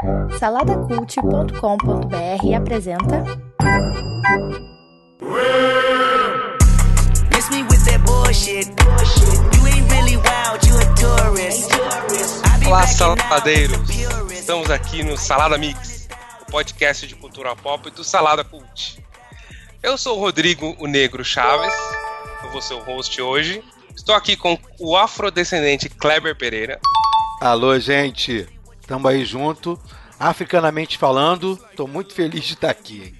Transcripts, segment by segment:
Saladacult.com.br apresenta. Miss me with that bullshit. You ain't really wild, you a tourist. Olá, saladeiros. Estamos aqui no Salada Mix, o podcast de cultura pop do Salada Cult. Eu sou o Rodrigo o Negro Chaves, eu vou ser o host hoje. Estou aqui com o afrodescendente Kleber Pereira. Alô, gente. Tamo aí junto. Africanamente falando, tô muito feliz de estar aqui.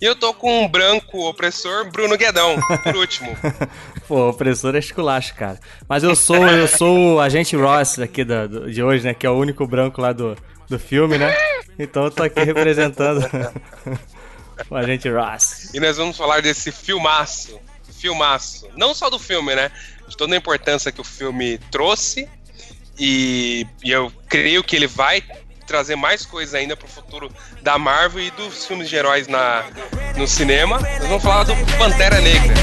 E eu tô com um branco opressor, Bruno Guedão, por último. Pô, opressor é esculacho, cara. Mas eu sou eu sou o agente Ross aqui da, do, de hoje, né? Que é o único branco lá do, do filme, né? Então eu tô aqui representando o agente Ross. E nós vamos falar desse filmaço. Filmaço. Não só do filme, né? De toda a importância que o filme trouxe e, e eu creio que ele vai trazer mais coisas ainda pro futuro da Marvel e dos filmes de heróis na, no cinema. Vamos falar do Pantera Negra.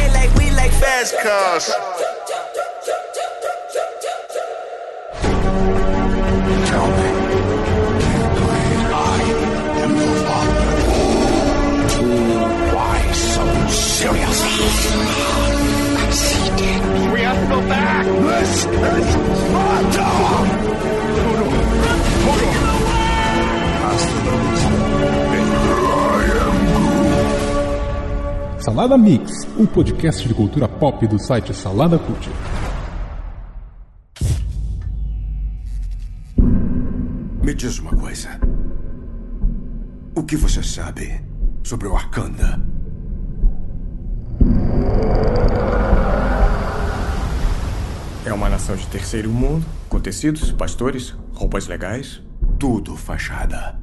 Salada Mix, um podcast de cultura pop do site Salada Cult. Me diz uma coisa. O que você sabe sobre o Wakanda? É uma nação de terceiro mundo, com tecidos, pastores, roupas legais. Tudo fachada.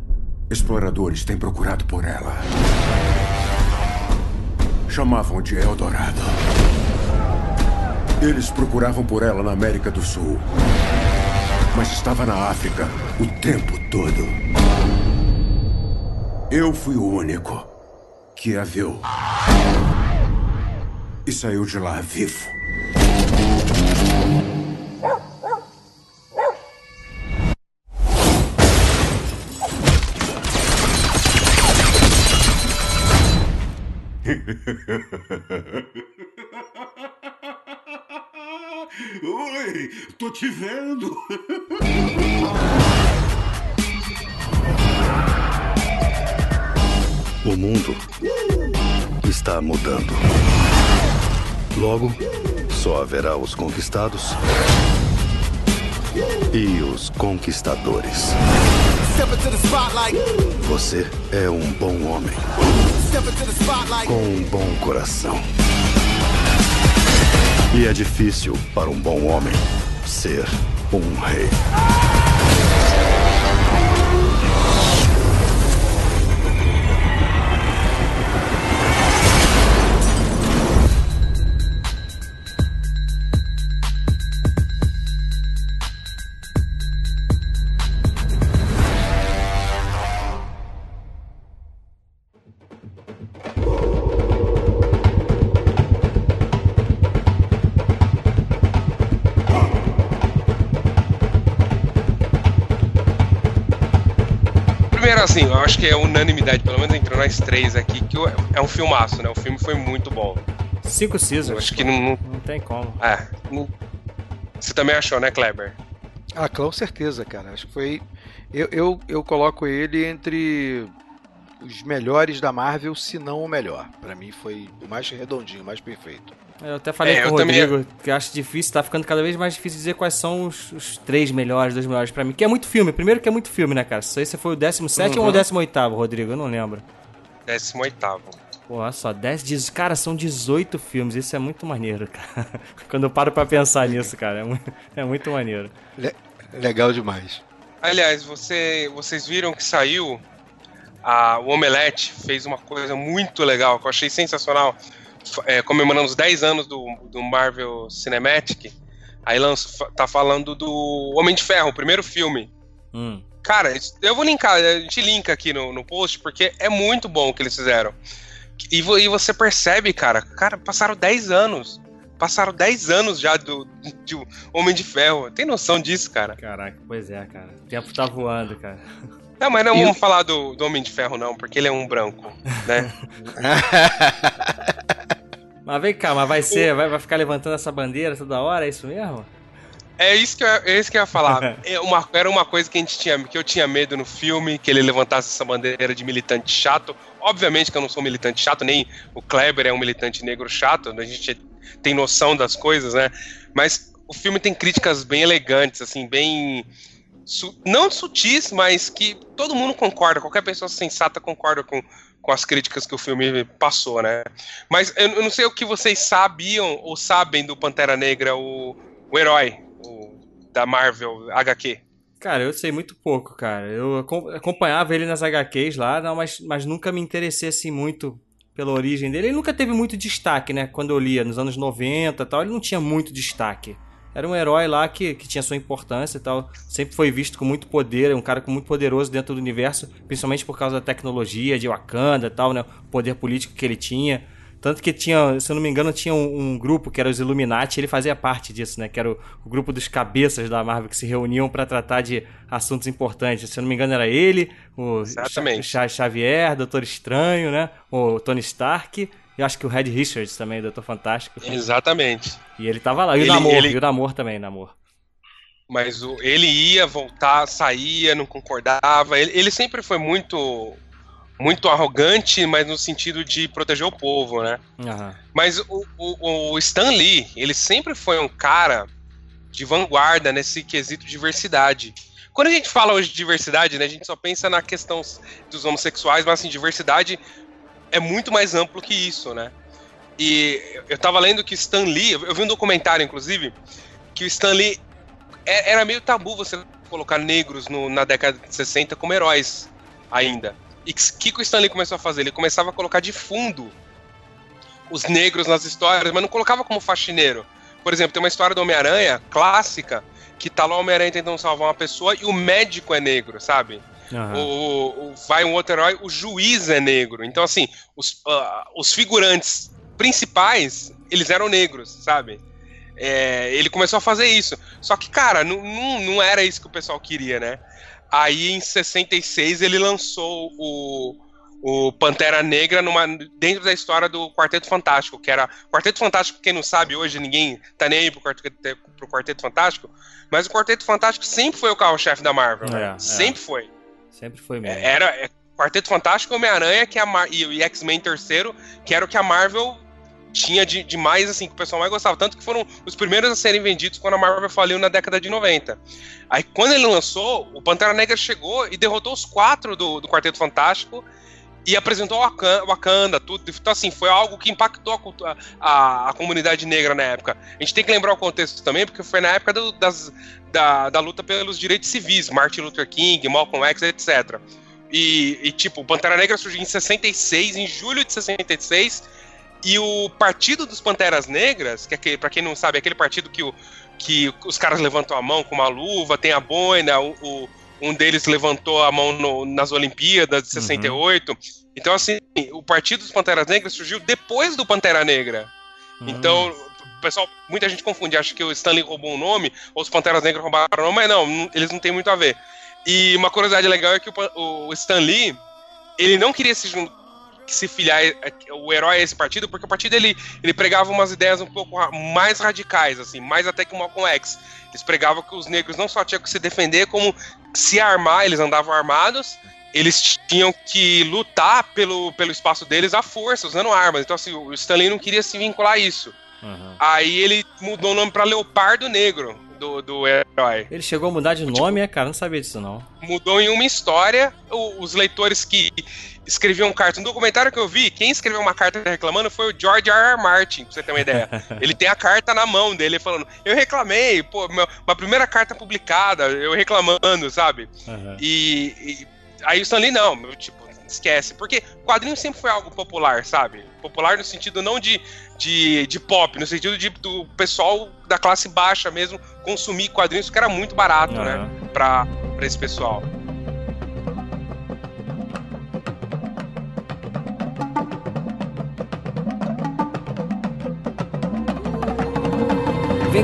Exploradores têm procurado por ela. Chamavam de Eldorado. Eles procuravam por ela na América do Sul. Mas estava na África o tempo todo. Eu fui o único que a viu. E saiu de lá vivo. Oi, tô te vendo. O mundo está mudando. Logo, só haverá os conquistados e os conquistadores. Você é um bom homem com um bom coração. E é difícil para um bom homem ser um rei. Assim, eu acho que é unanimidade, pelo menos entre nós três aqui, que é um filmaço, né? O filme foi muito bom. Cinco Eu Caesars. acho que não. não- Não tem como. É. não- Você também achou, né, Kleber? Ah, com certeza, cara. Acho que foi. Eu, eu, eu coloco ele entre os melhores da Marvel, se não o melhor. Pra mim foi o mais redondinho, o mais perfeito. Eu até falei É, com o também- Rodrigo que eu acho difícil, tá ficando cada vez mais difícil dizer quais são os, os três melhores, dois melhores pra mim. Que é muito filme. Primeiro que é muito filme, né, cara? Isso aí você foi o 17 Uhum. ou o 18, Rodrigo? Eu não lembro. 18. Pô, olha só, 10, 10, cara, são 18 filmes. Isso é muito maneiro, cara. Quando eu paro pra pensar nisso, cara, é muito, é muito maneiro. Le- legal demais. Aliás, você, vocês viram que saiu a, o Omelete fez uma coisa muito legal, que eu achei sensacional, é, comemorando os 10 anos do, do Marvel Cinematic. Aí lança, tá falando do Homem de Ferro, o primeiro filme. Hum. Cara, eu vou linkar, a gente linka aqui no, no post, porque é muito bom o que eles fizeram. E, e você percebe, cara, cara, passaram 10 anos. Passaram 10 anos já do, do Homem de Ferro. Tem noção disso, cara? Caraca, pois é, cara. O tempo tá voando, cara. Não, mas não E vamos o- falar do, do Homem de Ferro, não, porque ele é um branco, né? Mas vem cá, mas vai ser, vai, vai ficar levantando essa bandeira toda hora, é isso mesmo? É isso que eu, é isso que eu ia falar. É uma- era uma coisa que a gente tinha, que eu tinha medo no filme, que ele levantasse essa bandeira de militante chato. Obviamente que eu não sou militante chato, nem o Kleber é um militante negro chato, a gente tem noção das coisas, né? Mas o filme tem críticas bem elegantes, assim, bem su- não sutis, mas que todo mundo concorda, qualquer pessoa sensata concorda com, com as críticas que o filme passou, né? Mas eu, eu não sei o que vocês sabiam ou sabem do Pantera Negra, o, o herói o- da Marvel HQ. Cara, eu sei muito pouco, cara. Eu acom- acompanhava ele nas HQs lá, não, mas, mas nunca me interessei assim muito pela origem dele. Ele nunca teve muito destaque, né? Quando eu lia nos anos 90 e tal, ele não tinha muito destaque. Era um herói lá que, que tinha sua importância e tal. Sempre foi visto com muito poder, um cara com muito poderoso dentro do universo, principalmente por causa da tecnologia de Wakanda e tal, né? O poder político que ele tinha. Tanto que tinha, se eu não me engano, tinha um, um grupo que era os Illuminati, ele fazia parte disso, né? Que era o, o grupo dos cabeças da Marvel que se reuniam para tratar de assuntos importantes. Se eu não me engano, era ele, o Exatamente. Xavier, Doutor Estranho, né? O Tony Stark. E acho que o Red Richards também, Doutor Fantástico. Exatamente. E ele tava lá. E Ele- o Namor, ele- e o Namor também, Namor. Mas o, ele ia voltar, saía, não concordava. Ele, ele sempre foi muito muito arrogante, mas no sentido de proteger o povo, né? Aham. Mas o, o, o Stan Lee, ele sempre foi um cara de vanguarda nesse quesito diversidade. Quando a gente fala hoje de diversidade, né, a gente só pensa na questão dos homossexuais, mas assim, diversidade é muito mais amplo que isso, né? E eu tava lendo que Stan Lee, eu vi um documentário, inclusive, que o Stan Lee é- era meio tabu você colocar negros no- na década de 60 como heróis ainda. E o que, que o Stan Lee começou a fazer? Ele começava a colocar de fundo os negros nas histórias, mas não colocava como faxineiro. Por exemplo, tem uma história do Homem-Aranha clássica que tá lá o Homem-Aranha tentando salvar uma pessoa e o médico é negro, sabe? Aham. O, o- vai um outro herói, o juiz é negro. Então, assim, os, ah, os figurantes principais, eles eram negros, sabe? É, ele começou a fazer isso. Só que, cara, não, não, não era isso que o pessoal queria, né? Aí, em 66, ele lançou o, o Pantera Negra numa, dentro da história do Quarteto Fantástico, que era... Quarteto Fantástico, quem não sabe hoje, ninguém tá nem aí pro Quarteto, pro Quarteto Fantástico, mas o Quarteto Fantástico sempre foi o carro-chefe da Marvel, né? É, é. Sempre foi. Sempre foi mesmo. É, Era é, Quarteto Fantástico, Homem-Aranha que a Mar- e, e X-Men terceiro, que era o que a Marvel tinha de, de mais, assim, que o pessoal mais gostava. Tanto que foram os primeiros a serem vendidos quando a Marvel faliu na década de 90. Aí, quando ele lançou, o Pantera Negra chegou e derrotou os quatro do, do Quarteto Fantástico e apresentou Wakanda, tudo. Então, assim, foi algo que impactou a, cultu- a, a comunidade negra na época. A gente tem que lembrar o contexto também, porque foi na época do- das, da, da luta pelos direitos civis, Martin Luther King, Malcolm X, etc. E, e, tipo, Pantera Negra surgiu em 66, em julho de 66, e o Partido dos Panteras Negras, que é pra quem não sabe, é aquele partido que, o, que os caras levantam a mão com uma luva, tem a boina, o, o- um deles levantou a mão no- nas Olimpíadas de 68. Então, assim, o Partido dos Panteras Negras surgiu depois do Pantera Negra. Então, o pessoal, muita gente confunde, acha que o Stanley roubou um nome, ou os Panteras Negras roubaram o nome, mas não, eles não têm muito a ver. E uma curiosidade legal é que o, o Stan Lee, ele não queria se, jun- se filiar a- o herói a esse partido, porque o partido ele, ele pregava umas ideias um pouco mais radicais, assim, mais até que o Malcolm X. Eles pregavam que os negros não só tinham que se defender, como se armar, eles andavam armados, eles tinham que lutar pelo, pelo espaço deles à força, usando armas. Então, assim, o Stanley não queria se vincular a isso. Aham. Aí ele mudou o nome pra Leopardo Negro, do, do herói. Ele chegou a mudar de nome, é, cara? Não sabia disso, não. Mudou em uma história. Os leitores que escreviam carta. No documentário que eu vi, quem escreveu uma carta reclamando foi o George R. R. Martin, pra você ter uma ideia. Ele tem a carta na mão dele falando: Eu reclamei, pô, meu- uma primeira carta publicada, eu reclamando, sabe? Aham. E, e aí o Stanley não, meu, tipo, esquece. Porque quadrinho sempre foi algo popular, sabe? Popular no sentido não de, de, de pop, no sentido de do pessoal da classe baixa mesmo consumir quadrinhos, que era muito barato, né? Aham. Pra, pra esse pessoal.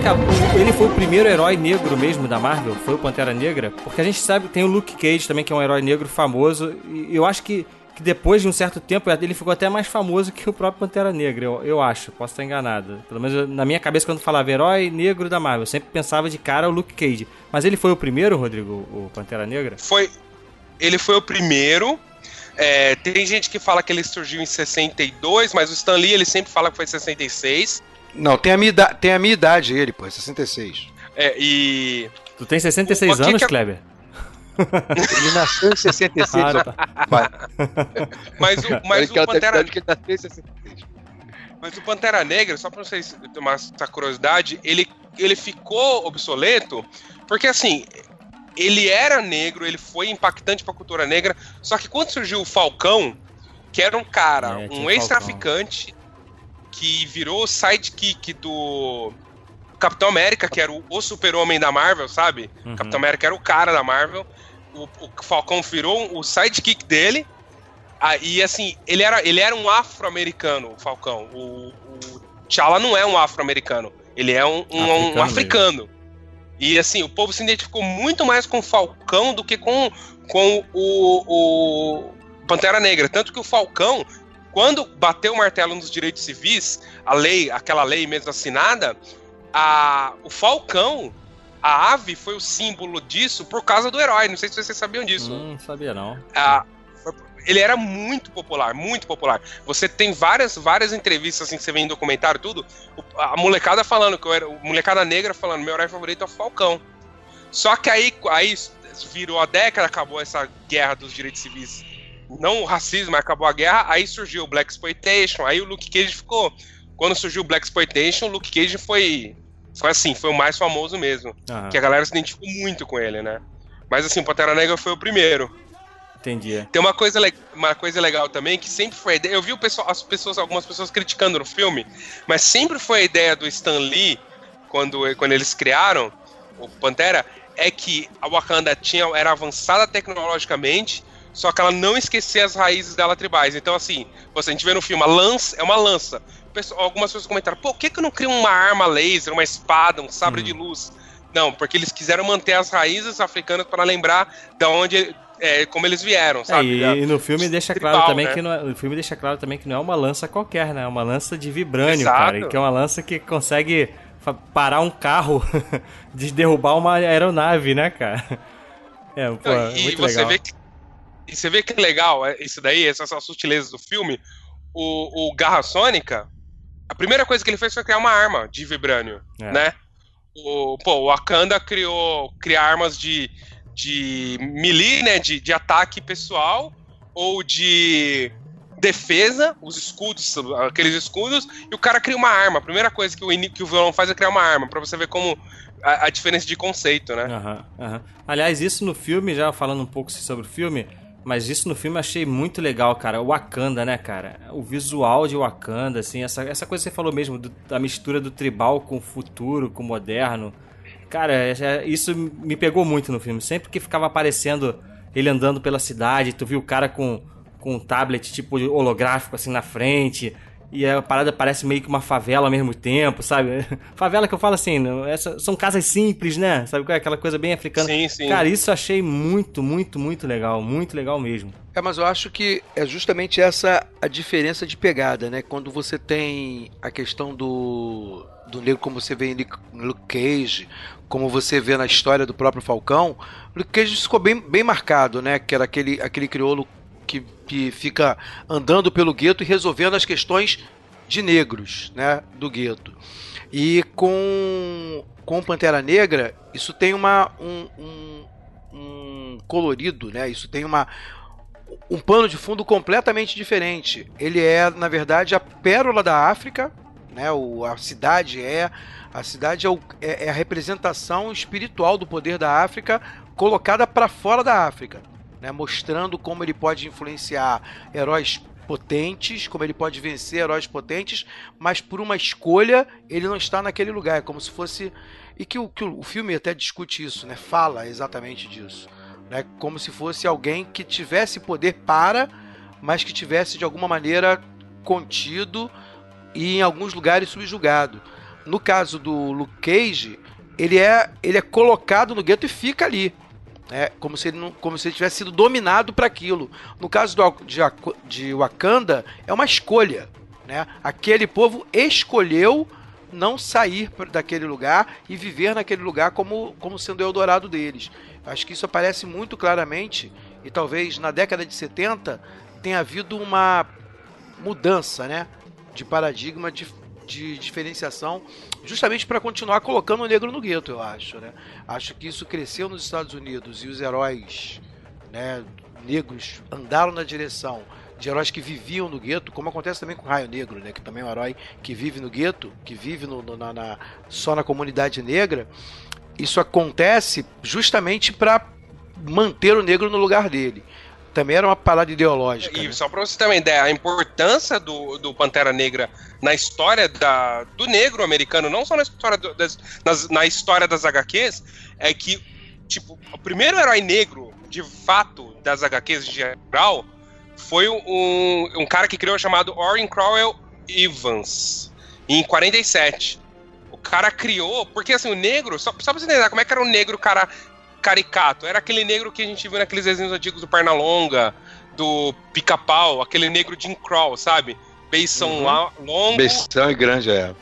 Vem cá, ele foi o primeiro herói negro mesmo da Marvel? Foi o Pantera Negra? Porque a gente sabe que tem o Luke Cage também, que é um herói negro famoso. E eu acho que, que depois de um certo tempo ele ficou até mais famoso que o próprio Pantera Negra, eu, eu acho. Posso estar enganado. Pelo menos na minha cabeça, quando falava herói negro da Marvel, eu sempre pensava de cara o Luke Cage. Mas ele foi o primeiro, Rodrigo, o Pantera Negra? Foi. Ele foi o primeiro. É, tem gente que fala que ele surgiu em 62, mas o Stan Lee ele sempre fala que foi 66. Não, tem a minha, idade, tem a minha idade ele, pô, é 66. É, e. Tu tem 66 o, anos, que... Kleber? Ele nasceu em 66. Ah, tá. Mas o, mas o Pantera... Que ele nasceu em 66. Mas o Pantera Negra, só pra vocês terem essa curiosidade, ele, ele ficou obsoleto porque, assim, ele era negro, ele foi impactante pra cultura negra, só que quando surgiu o Falcão, que era um cara, é, um ex-traficante, que virou sidekick do Capitão América, que era o, o super-homem da Marvel, sabe? Uhum. Capitão América era o cara da Marvel. O, o Falcão virou o sidekick dele. Ah, e assim, ele era, ele era um afro-americano, o Falcão. O, o T'Challa não é um afro-americano. Ele é um, um africano. Um africano. E assim, o povo se identificou muito mais com o Falcão do que com, com o, o Pantera Negra. Tanto que o Falcão quando bateu o martelo nos direitos civis, a lei, aquela lei mesmo assinada, a, o Falcão, a ave, foi o símbolo disso por causa do herói. Não sei se vocês sabiam disso. Não hum, sabia não. A, ele era muito popular, muito popular. Você tem várias, várias entrevistas assim que você vê em documentário, tudo. A molecada falando que eu era, molecada negra falando, meu herói favorito é o Falcão. Só que aí, aí virou a década, acabou essa guerra dos direitos civis não o racismo, acabou a guerra, aí surgiu o Black Exploitation, aí o Luke Cage ficou. Quando surgiu o Black Exploitation, o Luke Cage foi. Foi assim, foi o mais famoso mesmo. Uhum. Que a galera se identificou muito com ele, né? Mas assim, o Pantera Negra foi o primeiro. Entendi. Tem uma coisa, uma coisa legal também, que sempre foi a ideia. Eu vi o pessoal, as pessoas, algumas pessoas criticando no filme, mas sempre foi a ideia do Stan Lee, quando, quando eles criaram o Pantera, é que a Wakanda tinha, era avançada tecnologicamente só que ela não esquecia as raízes dela tribais. Então, assim, você, a gente vê no filme, a lança é uma lança. Algumas pessoas comentaram, pô, por que, que não cria uma arma laser, uma espada, um sabre uhum. de luz? Não, porque eles quiseram manter as raízes africanas para lembrar de onde, é, como eles vieram, sabe? É, e, no filme deixa tribal, claro também né? que não é, o filme deixa claro também que não é uma lança qualquer, né? É uma lança de vibrânio, Exato. cara, que é uma lança que consegue parar um carro de derrubar uma aeronave, né, cara? É, pô, e, muito você legal. vê que e você vê que é legal é, isso daí, essas, sutilezas do filme. O, o Garra Sônica, a primeira coisa que ele fez foi criar uma arma de vibrânio, é. né? O, pô, o Wakanda criou criar armas de, de melee, né? De, de ataque pessoal ou de defesa, os escudos, aqueles escudos, e o cara cria uma arma. A primeira coisa que o, que o vilão faz é criar uma arma, para você ver como a, a, diferença de conceito, né? Uhum, uhum. Aliás, isso no filme, já falando um pouco sobre o filme, mas isso no filme eu achei muito legal, cara. O Wakanda, né, cara? O visual de Wakanda, assim, essa, essa coisa que você falou mesmo, do, da mistura do tribal com o futuro, com o moderno. Cara, é, é, isso me pegou muito no filme. Sempre que ficava aparecendo ele andando pela cidade, tu viu o cara com, com um tablet tipo holográfico assim na frente, e a parada parece meio que uma favela ao mesmo tempo, sabe? favela que eu falo assim, essa, são casas simples, né? Sabe qual é aquela coisa bem africana? Sim, sim. Cara, isso eu achei muito, muito, muito legal, muito legal mesmo. É, mas eu acho que é justamente essa a diferença de pegada, né? Quando você tem a questão do do negro como você vê em Luke Cage, como você vê na história do próprio Falcão, Luke Cage ficou bem, bem marcado, né? Que era aquele, aquele crioulo que, que fica andando pelo gueto e resolvendo as questões de negros, né, do gueto. E com com Pantera Negra, isso tem uma um, um, um colorido, né? Isso tem uma um pano de fundo completamente diferente. Ele é, na verdade, a pérola da África, né? O, a cidade é a cidade é, o, é, é a representação espiritual do poder da África colocada para fora da África né, mostrando como ele pode influenciar heróis potentes, como ele pode vencer heróis potentes, mas por uma escolha ele não está naquele lugar. É como se fosse. E que o, que o filme até discute isso, né? Fala exatamente disso. Né? Como se fosse alguém que tivesse poder para, mas que tivesse de alguma maneira contido e em alguns lugares subjugado. no caso do Luke Cage, ele é, ele é colocado no gueto e fica ali. É, como se ele não, como se ele tivesse sido dominado para aquilo. No caso do, de, de Wakanda, é uma escolha. Né? Aquele povo escolheu não sair daquele lugar e viver naquele lugar como, como sendo o Eldorado deles. Acho que isso aparece muito claramente e talvez na década de 70 tenha havido uma mudança né, de paradigma de, de diferenciação justamente para continuar colocando o negro no gueto, eu acho. Né? Acho que isso cresceu nos Estados Unidos e os heróis né, negros andaram na direção de heróis que viviam no gueto, como acontece também com o Raio Negro, né, que também é um herói que vive no gueto, que vive no, no, na, na, só na comunidade negra. Isso acontece justamente para manter o negro no lugar dele. Também era uma parada ideológica. E né? só para você ter uma ideia, a importância do, do Pantera Negra na história da, do negro americano, não só na história, do, das, nas, na história das HQs, é que tipo, o primeiro herói negro, de fato, das HQs em geral, foi um, um cara que criou chamado Orrin Crowell Evans, em 47. O cara criou, porque assim, o negro, só, só pra você entender como é que era o negro cara caricato, era aquele negro que a gente viu naqueles desenhos antigos do Pernalonga, do Pica-Pau, aquele negro Jim Crow, sabe? Beição uhum. longo. Beição e grande, é.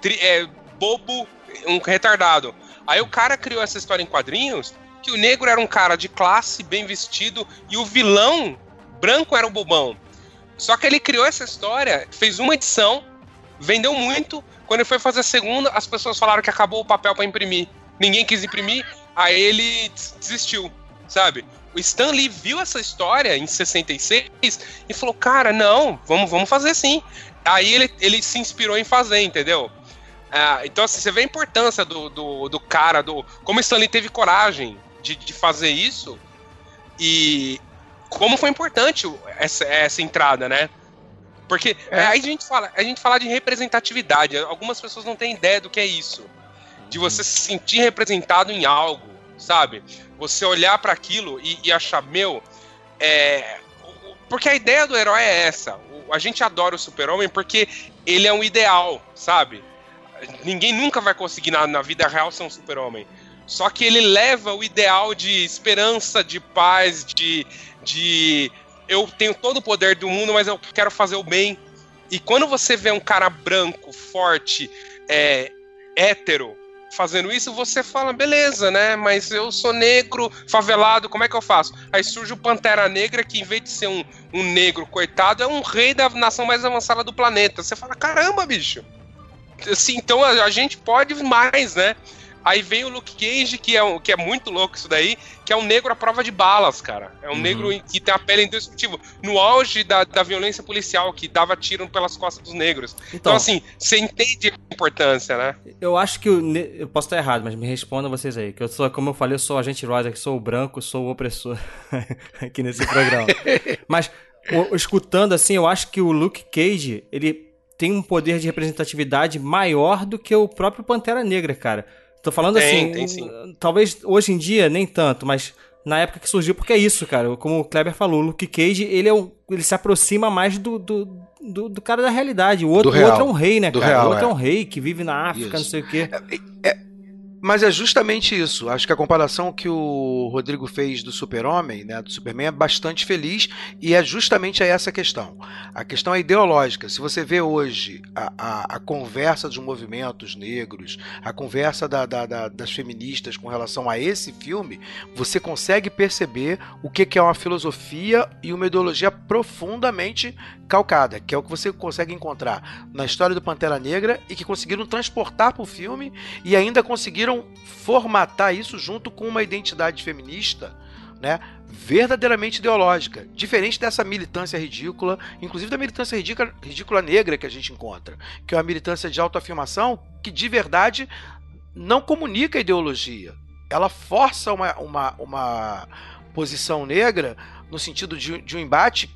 Tri, é. Bobo, um retardado. Aí o cara criou essa história em quadrinhos, que o negro era um cara de classe, bem vestido, e o vilão branco era o bobão. Só que ele criou essa história, fez uma edição, vendeu muito. Quando ele foi fazer a segunda, as pessoas falaram que acabou o papel para imprimir. Ninguém quis imprimir, aí ele desistiu, sabe? O Stan Lee viu essa história em 66 e falou: Cara, não, vamos, vamos fazer sim. Aí ele, ele se inspirou em fazer, entendeu? Ah, então, assim, você vê a importância do, do, do cara, do como o Stan Lee teve coragem de, de fazer isso. E, como foi importante essa, essa entrada, né? Porque é. aí a gente, fala, a gente fala de representatividade. Algumas pessoas não têm ideia do que é isso. De você se sentir representado em algo, sabe? Você olhar para aquilo e, e, achar, meu. É... Porque a ideia do herói é essa. A gente adora o super-homem porque ele é um ideal, sabe? Ninguém nunca vai conseguir na, na vida real ser um super-homem. Só que ele leva o ideal de esperança, de paz, de, de eu tenho todo o poder do mundo, mas eu quero fazer o bem. E quando você vê um cara branco, forte, é, hétero, fazendo isso, você fala, beleza, né? Mas eu sou negro, favelado, como é que eu faço? Aí surge o Pantera Negra, que em vez de ser um, um negro coitado, é um rei da nação mais avançada do planeta. Você fala, caramba, bicho. Assim, então a, a gente pode mais, né? Aí vem o Luke Cage, que é, um, que é muito louco isso daí, que é um negro à prova de balas, cara. É um uhum. negro que tem a pele indestrutível. No auge da, da violência policial, que dava tiro pelas costas dos negros. Então, então assim, você entende a importância, né? Eu acho que. O, eu posso estar errado, mas me respondam vocês aí. Que eu sou, como eu falei, eu sou agente rosa, que sou o branco, sou o opressor aqui nesse programa. mas, o, escutando assim, eu acho que o Luke Cage, ele tem um poder de representatividade maior do que o próprio Pantera Negra, cara. Tô falando tem, assim, tem, talvez hoje em dia nem tanto, mas na época que surgiu, porque é isso, cara. Como o Kleber falou, o Luke Cage, ele, é um, ele se aproxima mais do, do, do, do cara da realidade. O outro, o outro é um rei, né, cara? Real, o outro é. é. um rei que vive na África, isso. não sei o quê. É, é, mas é justamente isso. Acho que a comparação que o Rodrigo fez do Super-Homem, né, do Superman, é bastante feliz e é justamente essa questão. A questão é ideológica. Se você vê hoje a, a, a conversa dos movimentos negros, a conversa da, da, da, das feministas com relação a esse filme, você consegue perceber o que, que é uma filosofia e uma ideologia profundamente calcada, que é o que você consegue encontrar na história do Pantera Negra e que conseguiram transportar para o filme e ainda conseguiram formatar isso junto com uma identidade feminista, né? verdadeiramente ideológica, diferente dessa militância ridícula, inclusive da militância ridícula, ridícula negra que a gente encontra, que é uma militância de autoafirmação que de verdade não comunica ideologia. Ela força uma, uma, uma posição negra no sentido de, de um embate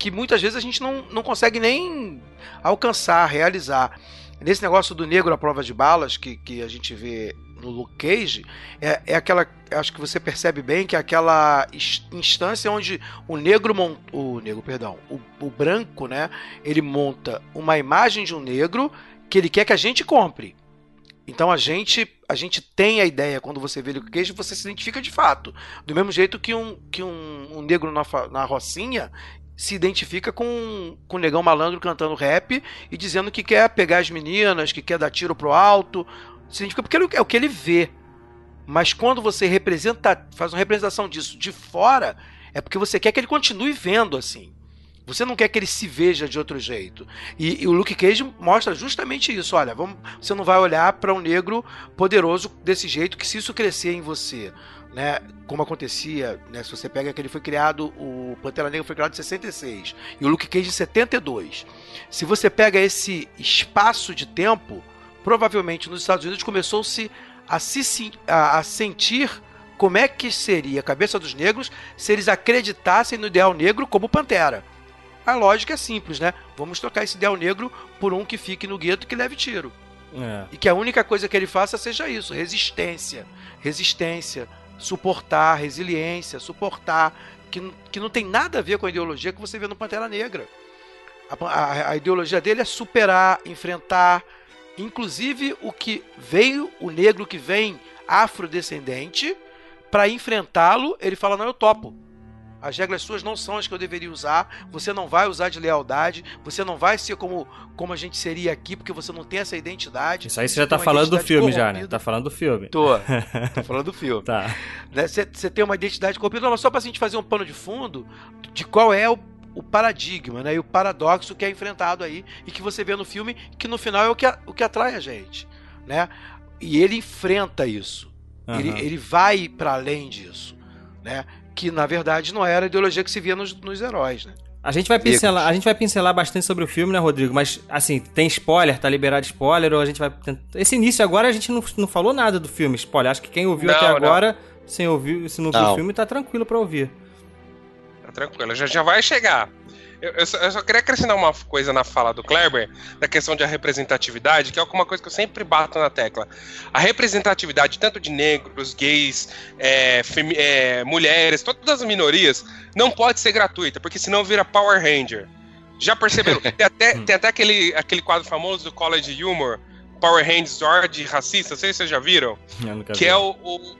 que muitas vezes a gente não, não consegue nem alcançar, realizar. Nesse negócio do negro à prova de balas, que, que a gente vê no Luke Cage é, é aquela. Acho que você percebe bem que é aquela instância onde o negro monta. O negro, perdão. O, o branco, né? Ele monta uma imagem de um negro que ele quer que a gente compre. Então a gente a gente tem a ideia quando você vê Luke Cage, você se identifica de fato. Do mesmo jeito que um, que um, um negro na, na Rocinha se identifica com, com o negão malandro cantando rap e dizendo que quer pegar as meninas, que quer dar tiro pro alto. Se identifica porque é o que ele vê. Mas quando você representa, faz uma representação disso de fora, é porque você quer que ele continue vendo assim. Você não quer que ele se veja de outro jeito. E, e o Luke Cage mostra justamente isso. Olha, vamos, você não vai olhar para um negro poderoso desse jeito que se isso crescer em você, né, como acontecia, né, se você pega que ele foi criado, o Pantera Negra foi criado em 66 e o Luke Cage em 72. Se você pega esse espaço de tempo, provavelmente nos Estados Unidos começou-se a, se, a, a sentir como é que seria a cabeça dos negros se eles acreditassem no ideal negro como Pantera. A lógica é simples, né? Vamos trocar esse ideal negro por um que fique no gueto e que leve tiro. É. E que a única coisa que ele faça seja isso: resistência. Resistência. Suportar, resiliência, suportar. Que, que não tem nada a ver com a ideologia que você vê no Pantera Negra. A, a, a ideologia dele é superar, enfrentar. Inclusive o que veio, o negro que vem afrodescendente, para enfrentá-lo, ele fala: não, eu topo. As regras suas não são as que eu deveria usar. Você não vai usar de lealdade. Você não vai ser como, como a gente seria aqui, porque você não tem essa identidade. Isso aí você já tá falando do filme, já, né? Tá falando do filme. Tô. Tô falando do filme. tá. Né? Você, você tem uma identidade corrompida, mas só pra gente fazer um pano de fundo de qual é o, o paradigma, né? E o paradoxo que é enfrentado aí e que você vê no filme, que no final é o que, o que atrai a gente, né? E ele enfrenta isso. Uhum. Ele, ele vai para além disso, né? Que na verdade não era a ideologia que se via nos, nos heróis, né? A gente, vai pincelar, a gente vai pincelar bastante sobre o filme, né, Rodrigo? Mas, assim, tem spoiler? Tá liberado spoiler? Ou a gente vai. Esse início agora a gente não, não falou nada do filme, spoiler. Acho que quem ouviu não, até agora, sem ouvir, se não, não. viu o filme, tá tranquilo para ouvir. Tá tranquilo, já, já vai chegar. Eu, eu, só, eu, só, queria acrescentar uma coisa na fala do Kleber, da questão de representatividade, que é uma coisa que eu sempre bato na tecla. A representatividade, tanto de negros, gays, é, é, mulheres, todas as minorias, não pode ser gratuita, porque senão vira Power Ranger. Já perceberam? tem até, tem até aquele, aquele quadro famoso do College Humor, Power Rangers Zord racista, não sei se vocês já viram. que vi. é o, o,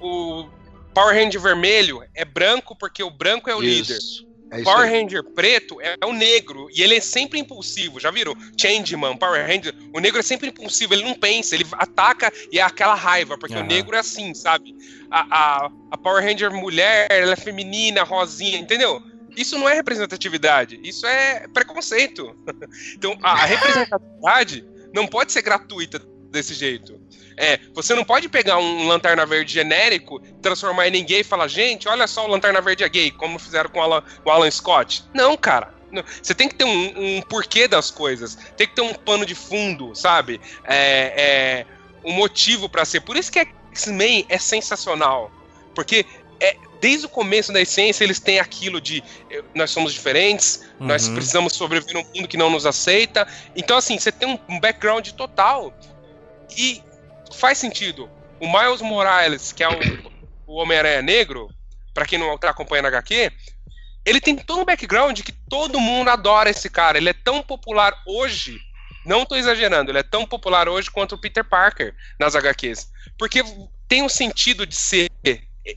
o, Power Ranger vermelho é branco porque o branco é o Isso. líder. É Power Ranger preto é, o negro e ele é sempre impulsivo. Já viram? Changeman, Power Ranger. O negro é sempre impulsivo, ele não pensa, ele ataca e é aquela raiva, porque uhum. o negro é assim, sabe? A, a, a, Power Ranger mulher, ela é feminina, rosinha, entendeu? Isso não é representatividade, isso é preconceito. então a representatividade não pode ser gratuita desse jeito. É, você não pode pegar um Lanterna Verde genérico, transformar em gay e falar, gente, olha só o Lanterna Verde é gay, como fizeram com o Alan, o Alan Scott. Não, cara. Você tem que ter um, um, porquê das coisas, tem que ter um pano de fundo, sabe? É, é um motivo para ser. Por isso que X-Men é sensacional. Porque é, desde o começo da essência eles têm aquilo de nós somos diferentes, uhum. nós precisamos sobreviver num mundo que não nos aceita. Então, assim, você tem um, um background total. E faz sentido. O Miles Morales, que é o, o Homem-Aranha Negro, para quem não tá acompanhando a HQ, ele tem todo um background que todo mundo adora esse cara. Ele é tão popular hoje, não tô exagerando, ele é tão popular hoje quanto o Peter Parker nas HQs. Porque tem um sentido de ser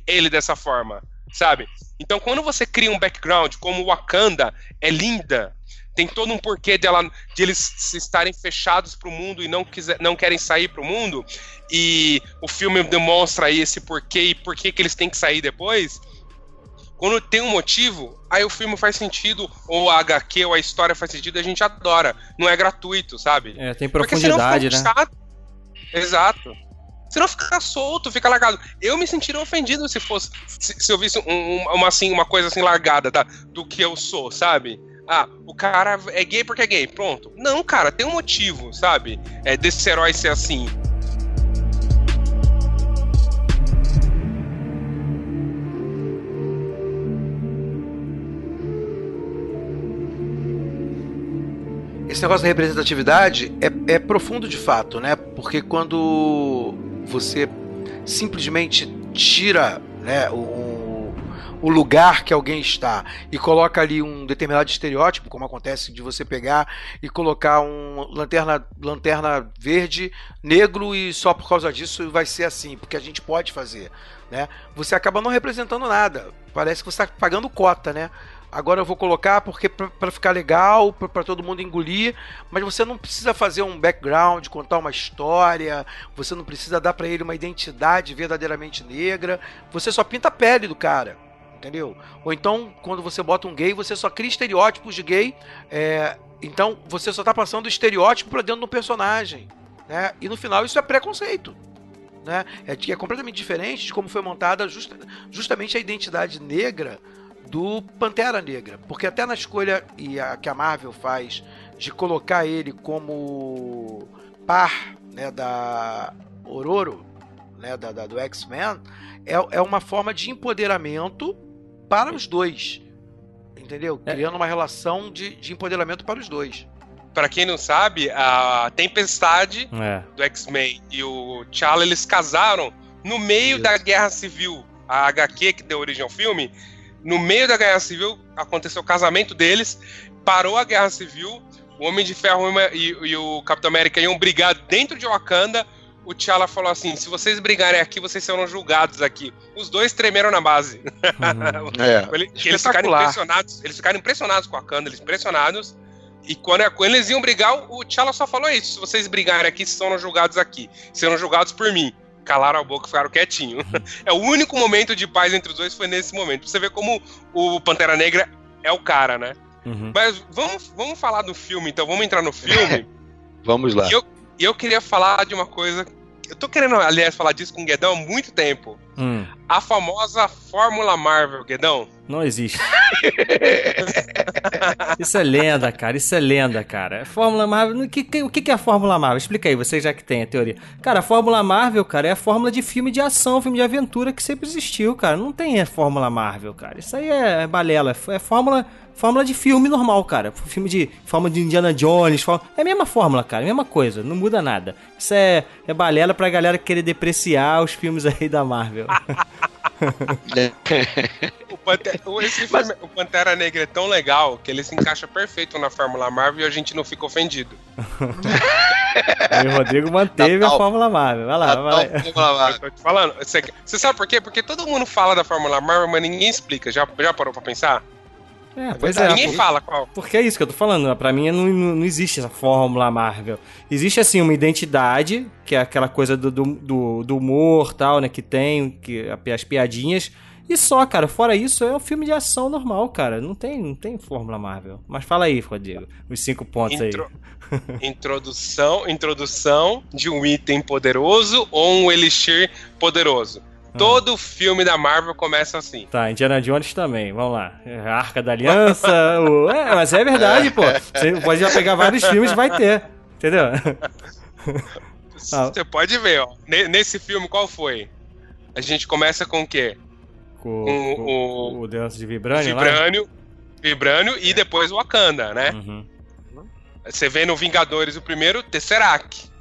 ele dessa forma, sabe? Então, quando você cria um background como Wakanda é linda, tem todo um porquê dela, de eles estarem fechados para o mundo e não, quiser, não querem sair para o mundo. E o filme demonstra aí esse porquê e por que eles têm que sair depois. Quando tem um motivo, aí o filme faz sentido, ou a HQ ou a história faz sentido, a gente adora. Não é gratuito, sabe? É, tem profundidade, né? Chato. Exato. Se não ficar solto, fica largado. Eu me sentiria ofendido se fosse. Se, se eu visse um, uma, assim, uma coisa assim largada da, do que eu sou, sabe? Ah, o cara é gay porque é gay, pronto. Não, cara, tem um motivo, sabe? É desse herói ser assim. Esse negócio da representatividade é, é profundo de fato, né? Porque quando você simplesmente tira né, o, o lugar que alguém está e coloca ali um determinado estereótipo, como acontece de você pegar e colocar um lanterna, lanterna verde, negro e só por causa disso vai ser assim, porque a gente pode fazer, né? Você acaba não representando nada. Parece que você está pagando cota, né? agora eu vou colocar porque para ficar legal, para todo mundo engolir, mas você não precisa fazer um background, contar uma história, você não precisa dar para ele uma identidade verdadeiramente negra, você só pinta a pele do cara. Entendeu? Ou então, quando você bota um gay, você só cria estereótipos de gay. É, então, você só está passando o estereótipo para dentro do personagem. Né? E no final, isso é preconceito. Né? É, é completamente diferente de como foi montada justa, justamente a identidade negra do Pantera Negra. Porque até na escolha e a, que a Marvel faz de colocar ele como par né, da Ororo, né, da, da do X-Men, é, é uma forma de empoderamento para os dois. Entendeu? É. Criando uma relação de, de empoderamento para os dois. Para quem não sabe, a Tempestade é. do X-Men e o T'Challa eles casaram no meio Isso. da Guerra Civil. A HQ que deu origem ao filme no meio da Guerra Civil, aconteceu o casamento deles, parou a Guerra Civil, o Homem de Ferro e, e o Capitão América iam brigar dentro de Wakanda. O T'Challa falou assim: se vocês brigarem aqui, vocês serão julgados aqui. Os dois tremeram na base. Uhum. é. eles, ficaram impressionados. Eles ficaram impressionados com a Wakanda, eles impressionados. E quando, quando eles iam brigar, o T'Challa só falou isso: se vocês brigarem aqui, serão julgados aqui. Serão julgados por mim calaram a boca e ficaram quietinhos. é o único momento de paz entre os dois foi nesse momento. Você vê como o Pantera Negra é o cara, né? Uhum. Mas vamos, vamos falar do filme, então vamos entrar no filme. vamos lá. E eu, queria falar de uma coisa. Eu tô querendo, aliás, falar disso com o Guedão há muito tempo. Hum. A famosa Fórmula Marvel, Guedão. Não existe. isso é lenda, cara. Isso é lenda, cara. Fórmula Marvel. O que, que, o que é a Fórmula Marvel? Explica aí, você já que tem a teoria. Cara, a Fórmula Marvel, cara, é a fórmula de filme de ação, filme de aventura que sempre existiu, cara. Não tem a Fórmula Marvel, cara. Isso aí é balela. É fórmula fórmula de filme normal, cara. Filme de fórmula de Indiana Jones, fórmula... é a mesma fórmula, cara, a mesma coisa, não muda nada. Isso é, é balela pra galera querer depreciar os filmes aí da Marvel. o, Pantera, esse filme, Mas... o Pantera Negra é tão legal que ele se encaixa perfeito na Fórmula Marvel e a gente não fica ofendido. o Rodrigo manteve a Fórmula Marvel. Vai lá, vai lá. Eu tô te falando. Você, você sabe por quê? Porque todo mundo fala da Fórmula Marvel, mas ninguém explica. Já, já parou pra pensar? É, pois é. Ninguém fala qual. Porque é isso que eu tô falando. Pra mim não, não existe essa fórmula Marvel. Existe, assim, uma identidade, que é aquela coisa do, do, do humor tal, né? Que tem, que, as piadinhas. E só, cara, fora isso, é um filme de ação normal, cara. Não tem, não tem fórmula Marvel. Mas fala aí, Rodrigo, os cinco pontos Intro... aí. introdução, introdução de um item poderoso ou um elixir poderoso. Todo filme da Marvel começa assim. Tá, Indiana Jones também, vamos lá. A Arca da Aliança, o... É, mas é verdade, pô. Você pode já pegar vários filmes e vai ter. Entendeu? Você pode ver, ó. Nesse filme, qual foi? A gente começa com o quê? Com, com, com o, o Deus de Vibrânio, Vibrânio, Vibrânio e depois o Wakanda, né? Uhum. Você vê no Vingadores o primeiro, Tesseract.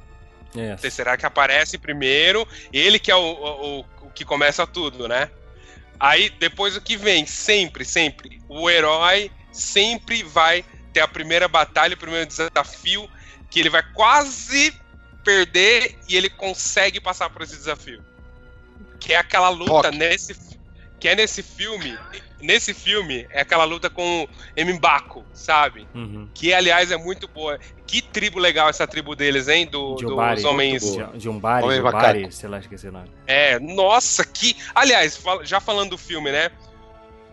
Yes. Tesseract aparece primeiro, ele que é o, o, que começa tudo, né? Aí depois o que vem, sempre, sempre, o herói sempre vai ter a primeira batalha, o primeiro desafio, que ele vai quase perder e ele consegue passar por esse desafio. Que é aquela luta nesse que é nesse filme nesse filme é aquela luta com o Mbako, sabe? Uhum. Que, aliás, é muito boa. Que tribo legal essa tribo deles, hein? Do, Jumbari, dos homens... Jumbari, Homem Jumbari, sei lá, esqueci o nome. É, nossa, que... Aliás, já falando do filme, né?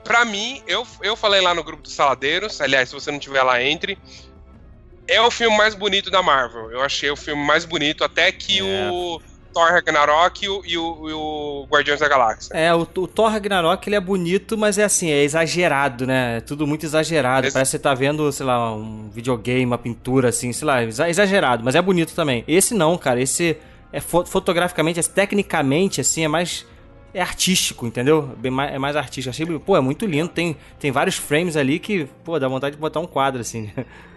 Pra mim, eu, eu falei lá no grupo dos Saladeiros, aliás, se você não tiver lá, entre. É o filme mais bonito da Marvel. Eu achei o filme mais bonito, até que é. o Thor Ragnarok e o, e o, e o Guardiões da Galáxia. É, o, o, Thor Ragnarok ele é bonito, mas é assim, é exagerado, né? É tudo muito exagerado. Esse... Parece que você tá vendo, sei lá, um videogame, uma pintura, assim, sei lá, exagerado, mas é bonito também. Esse não, cara, esse é fotograficamente, é, tecnicamente, assim, é mais é artístico, entendeu? Bem mais, é mais artístico. Achei, pô, é muito lindo. Tem, tem vários frames ali que, pô, dá vontade de botar um quadro assim.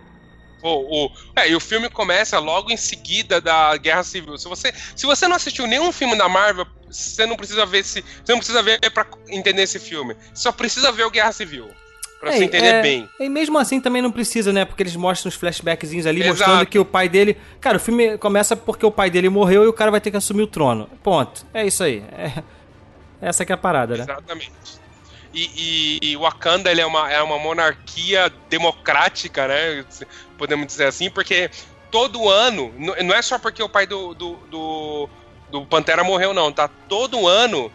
O, o, é, e o filme começa logo em seguida da Guerra Civil. Se você, se você não assistiu nenhum filme da Marvel, você não precisa ver se. Você não precisa ver pra entender esse filme. Você só precisa ver o Guerra Civil. Pra você entender é, bem. E mesmo assim também não precisa, né? Porque eles mostram os flashbackzinhos ali, Exato. mostrando que o pai dele. Cara, o filme começa porque o pai dele morreu e o cara vai ter que assumir o trono. Ponto. É isso aí. É- Essa que é a parada, né? Exatamente. E, e, e Wakanda é, uma, é uma monarquia democrática, né? Podemos dizer assim, porque todo ano, não é só porque o pai do, do, do, do Pantera morreu, não, tá? Todo ano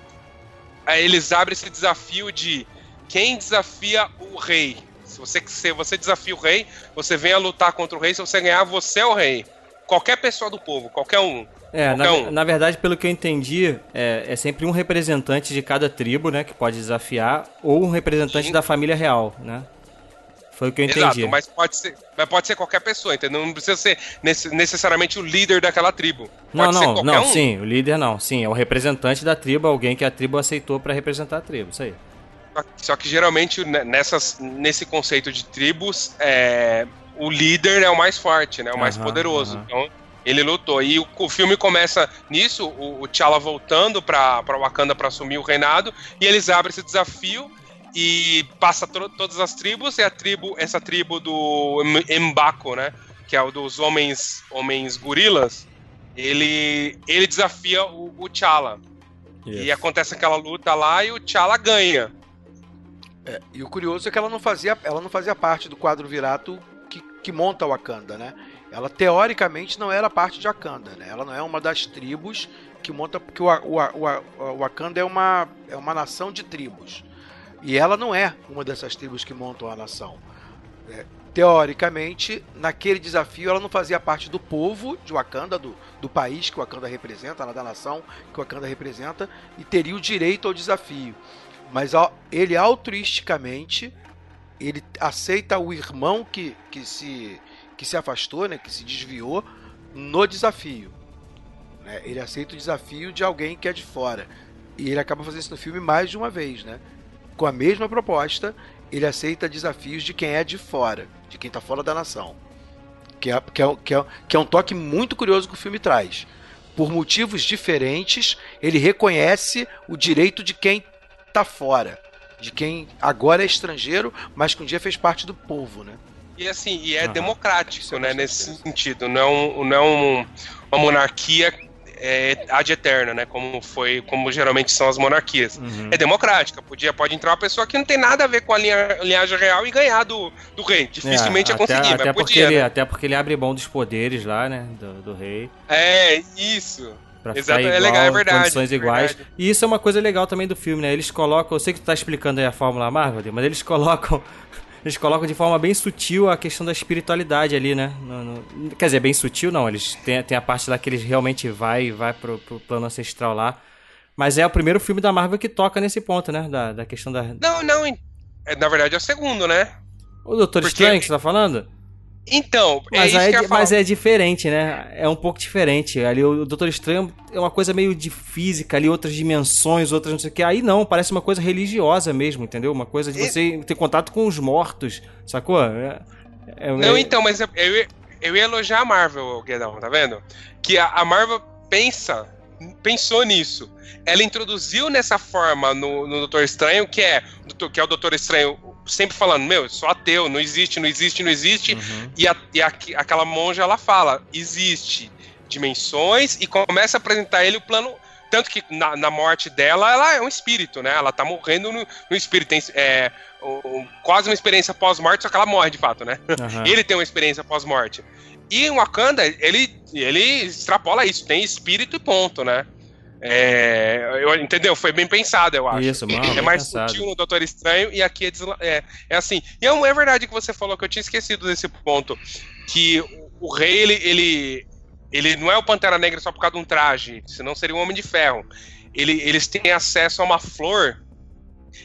aí eles abrem esse desafio de quem desafia o rei. Se você, se você desafia o rei, você vem a lutar contra o rei. Se você ganhar, você é o rei. Qualquer pessoa do povo, qualquer um. É, na, qualquer um. na verdade, pelo que eu entendi, é, é sempre um representante de cada tribo, né? Que pode desafiar, ou um representante Sim. da família real, né? Foi o que eu entendi. Exato, mas pode ser, mas pode ser qualquer pessoa, entendeu? Não precisa ser necessariamente o líder daquela tribo. Não, pode não, qualquer não, um. sim, o líder não, sim, é o representante da tribo, alguém que a tribo aceitou pra representar a tribo, isso aí. Só- que geralmente né, nessas, nesse conceito de tribos, é, o líder é o mais forte, né? O mais Aham, poderoso. aham. Então ele lutou. E o, o filme começa nisso, o, o T'Challa voltando pra, pra Wakanda pra assumir o reinado, e eles abrem esse desafio e passa tro- todas as tribos, e a tribo, essa tribo do M- M'Baku, né? Que é o dos homens, homens gorilas, ele, ele desafia o, o T'Challa. E acontece aquela luta lá e o T'Challa ganha. É, e o curioso é que ela não fazia, ela não fazia parte do quadro virato que, que monta o Wakanda, né? Ela teoricamente não era parte de Wakanda, né? Ela não é uma das tribos que monta porque o, o, o, o Wakanda é uma é uma nação de tribos. E ela não é uma dessas tribos que montam a nação. É, teoricamente, naquele desafio, ela não fazia parte do povo de Wakanda, do, do país que Wakanda representa, da nação que Wakanda representa, e teria o direito ao desafio. Mas ele altruisticamente ele aceita o irmão que, que, se, que se afastou, né, que se desviou no desafio. né? Ele aceita o desafio de alguém que é de fora. E ele acaba fazendo isso no filme mais de uma vez, né? Com a mesma proposta, ele aceita desafios de quem é de fora, de quem está fora da nação. Que é, que, é, que, é, que é um toque muito curioso que o filme traz. Por motivos diferentes, ele reconhece o direito de quem está fora. De quem agora é estrangeiro, mas que um dia fez parte do povo, né? E assim, e é Aham. democrático, né, nesse sentido. Não é, um, não é um- uma monarquia é, ad eterna, né? Como foi, como geralmente são as monarquias. Uhum. É democrática. Podia, pode entrar uma pessoa que não tem nada a ver com a linha, linhagem real e ganhar do, do rei. Dificilmente É, ia conseguir, até, mas porque podia. ele, né? até porque ele abre mão dos poderes lá, né? Do, do rei. É, isso. Pra Exato, ficar é igual, legal, é verdade, condições é iguais. verdade. E isso é uma coisa legal também do filme, né? Eles colocam, eu sei que tu tá explicando aí a Fórmula Marvel, mas eles colocam eles colocam de forma bem sutil a questão da espiritualidade ali, né? No- no- quer dizer, bem sutil não, eles têm, têm a parte lá que eles realmente vai vai pro, pro plano ancestral lá. Mas é o primeiro filme da Marvel que toca nesse ponto, né? Da, da questão da. Não, não. é, Na verdade é o segundo, né? O Doutor Porque- Estranho que você tá falando? Então, é Mas, falar. mas é diferente, né? É um pouco diferente. Ali o Doutor Estranho é uma coisa meio de física, ali outras dimensões, outras não sei o que. Aí não, parece uma coisa religiosa mesmo, entendeu? Uma coisa de você ter contato com os mortos, sacou? É, é- Não, é- então, mas eu, eu, ia- eu ia elogiar a Marvel, Guedão, tá vendo? Que a, a Marvel pensa, pensou nisso. Ela introduziu nessa forma no, no Doutor Estranho, que é, que é o Doutor Estranho sempre falando, meu, eu sou ateu, não existe, não existe, não existe. Uhum. E, a, e a- aquela monja, ela fala, existe dimensões, e começa a apresentar ele o plano... Tanto que na, na morte dela, ela é um espírito, né? Ela tá morrendo no, no espírito. Tem é, o- o- quase uma experiência pós-morte, só que ela morre de fato, né? Aham. Ele tem uma experiência pós-morte. E em Wakanda, ele, ele extrapola isso, tem espírito e ponto, né? É, eu- entendeu? Foi bem pensado, eu acho. Isso, mano, é mais pensado. sutil no Doutor Estranho e aqui é, desla- é, é assim. E é, é verdade que você falou que eu tinha esquecido desse ponto. Que o, o rei, ele, ele, ele não é o Pantera Negra só por causa de um traje, senão seria um Homem de Ferro. Ele, eles têm acesso a uma flor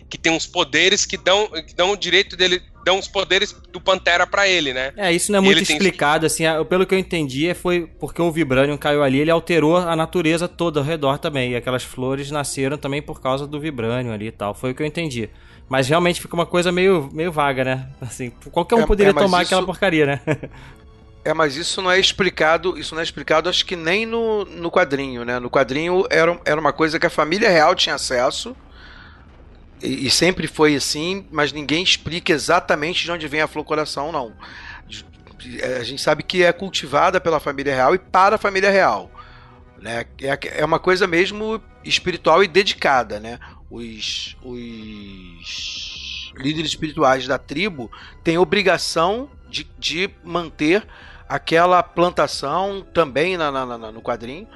que tem uns poderes que dão, que dão o direito dele, dão os poderes do Pantera pra ele, né? É, isso não é E muito ele tem- explicado, assim, ah, pelo que eu entendi, é foi porque o Vibranium caiu ali, ele alterou a natureza toda ao redor também, e aquelas flores nasceram também por causa do Vibranium ali e tal, foi o que eu entendi. Mas realmente fica uma coisa meio, meio vaga, né? Assim, qualquer um É, poderia é, tomar isso- aquela porcaria, né? É, mas isso não é explicado, isso não é explicado, acho que nem no, no quadrinho, né? No quadrinho era, era uma coisa que a família real tinha acesso, e, sempre foi assim, mas ninguém explica exatamente de onde vem a flor coração, não. A gente sabe que é cultivada pela família real e para a família real. Né? É, é uma coisa mesmo espiritual e dedicada, né? Os, os líderes espirituais da tribo têm obrigação de, de manter aquela plantação também na, na, na no quadrinho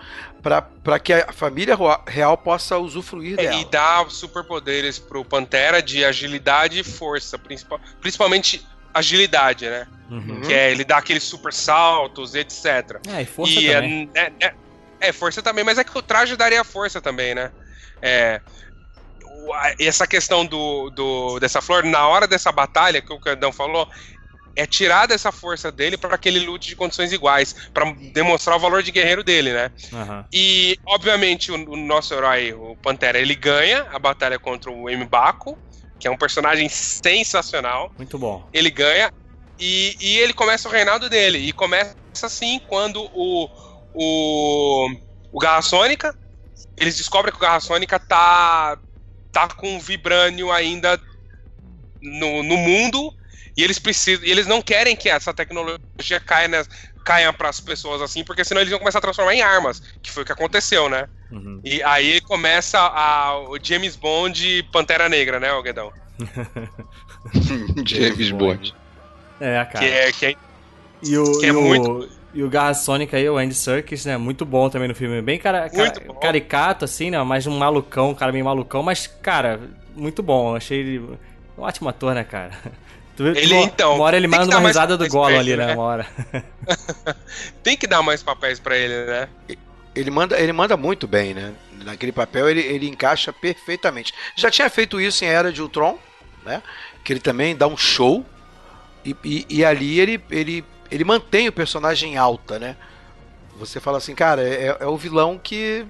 para que a família real possa usufruir é, dela. E dá superpoderes pro Pantera de agilidade e força, principal, principalmente agilidade, né? Uhum. Que é ele dá aqueles super saltos, etc. É, e força e também. É, é, é, força também, mas é que o traje daria força também, né? É, essa questão do, do, dessa flor, na hora dessa batalha que o Candão falou, é tirar dessa força dele para que ele lute de condições iguais, para demonstrar o valor de guerreiro dele, né? Uhum. E, obviamente, o, o, nosso herói, o Pantera, ele ganha a batalha contra o Mbaku, que é um personagem sensacional. Muito bom. Ele ganha e, e ele começa o reinado dele. E começa assim quando o, o, o Garra Sônica, eles descobrem que o Garra Sônica tá, tá com vibrânio ainda no, no mundo e eles precisam, e eles não querem que essa tecnologia caia, né, caia para as pessoas assim, porque senão eles vão começar a transformar em armas, que foi o que aconteceu, né? Uhum. E aí começa a, o James Bond Pantera Negra, né, Guedão? James Bond. É, cara. Que é, que é, e o, que é e muito... O... E o Garra Sônica aí, o Andy Serkis, né? Muito bom também no filme. Bem cara, cara caricato, assim, né? Mais um malucão, um cara meio malucão, mas, cara, muito bom. Achei ele um ótimo ator, né, cara? Tu, ele, então, uma hora ele manda uma risada do Gollum ali, né? né? Uma hora. tem que dar mais papéis para ele, né? Ele manda, ele manda muito bem, né? Naquele papel ele, ele encaixa perfeitamente. Já tinha feito isso em Era de Ultron, né? Que ele também dá um show. E, e, e ali ele, ele, ele mantém o personagem alta, né? Você fala assim, cara, é, é o vilão que,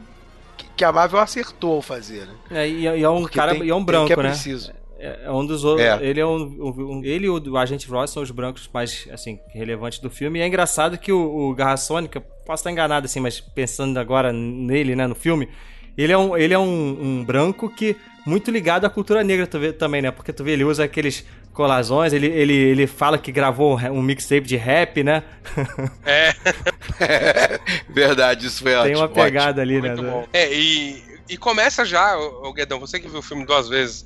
que a Marvel acertou ao fazer, né? É, e, e é um Porque cara, tem, e é um branco, é né? Preciso. É, é um dos outros. É. Ele é um, um, Ele e o agente Ross são os brancos mais assim, relevantes do filme. E é engraçado que o, o Garra Sônica, posso estar enganado assim, mas pensando agora nele, né, no filme, ele é um, ele é um, um branco que muito ligado à cultura negra tu vê, também, né? Porque tu vê, ele usa aqueles colazões, ele, ele, ele fala que gravou um mixtape de rap, né? É. Verdade, isso foi Tem ótimo. Tem uma pegada ótimo. ali, Muito né? Bom. É, e, e começa já, o Guedão, você que viu o filme duas vezes,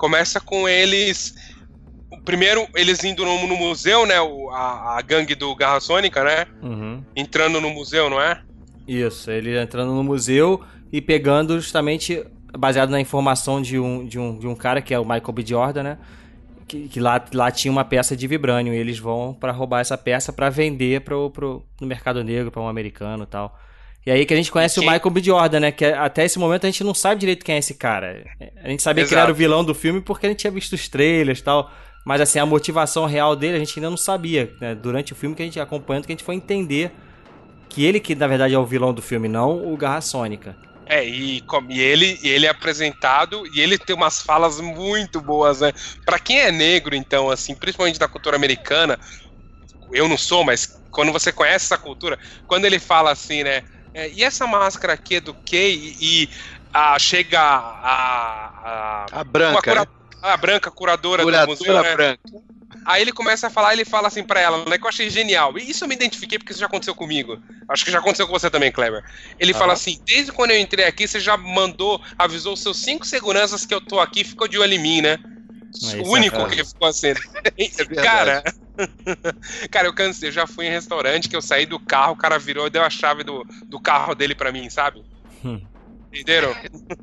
começa com eles. Primeiro, eles indo no, no museu, né? O, a, a, gangue do Garra Sônica, né? Uhum. Entrando no museu, não é? Isso, ele entrando no museu e pegando justamente, baseado na informação de um, de um, de um cara que é o Michael B. Jordan, né? Que, que lá, lá tinha uma peça de vibrânio. E eles vão para roubar essa peça para vender pro, pro, no mercado negro, para um americano e tal. E aí que a gente conhece o Michael B. Jordan, né? Que até esse momento a gente não sabe direito quem é esse cara. A gente sabia Exato. que ele era o vilão do filme porque a gente tinha visto os trailers e tal. Mas assim, a motivação real dele a gente ainda não sabia. Né? Durante o filme que a gente acompanhando, que a gente foi entender que ele que na verdade é o vilão do filme, não o Garra Sônica. É, e, e, ele, ele é apresentado e ele tem umas falas muito boas, né? Pra quem é negro, então, assim, principalmente da cultura americana, eu não sou, mas quando você conhece essa cultura, quando ele fala assim, né? É, e essa máscara aqui é do quê? E, e a, chega a. A, a branca. Cura, né? A branca curadora, curadora do museu. Né? branca. Aí ele começa a falar, ele fala assim para ela, né, que eu achei genial. E isso eu me identifiquei porque isso já aconteceu comigo. Acho que já aconteceu com você também, Kleber. Ele fala assim: desde quando eu entrei aqui, você já mandou, avisou os seus cinco seguranças que eu tô aqui, ficou de olho em mim, né? O único é que ficou assim. É cara, cara, eu cansei. Eu já fui em restaurante que eu saí do carro, o cara virou e deu a chave do, do carro dele para mim, sabe? Hum. Entenderam?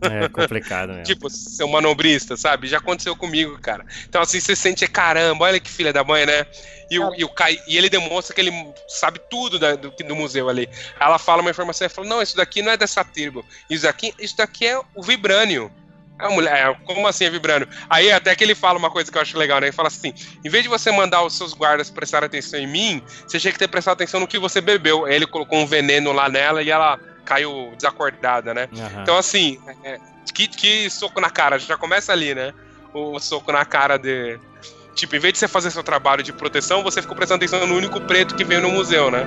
É complicado, né? tipo, ser um manobrista, sabe? Já aconteceu comigo, cara. Então, assim, você sente, caramba, olha que filha da mãe, né? E, o, e, o, e ele demonstra que ele sabe tudo da, do, do museu ali. Ela fala uma informação e fala: Não, isso daqui não é dessa tribo. Isso daqui, isso daqui é o Vibrânio. A mulher, como assim é vibrando? Aí até que ele fala uma coisa que eu acho legal, né? Ele fala assim: em vez de você mandar os seus guardas prestar atenção em mim, você tinha que ter prestado atenção no que você bebeu. Aí ele colocou um veneno lá nela e ela caiu desacordada, né? Uhum. Então, assim, é, que, que soco na cara, já começa ali, né? O, o soco na cara de, Tipo, em vez de você fazer seu trabalho de proteção, você ficou prestando atenção no único preto que veio no museu, né?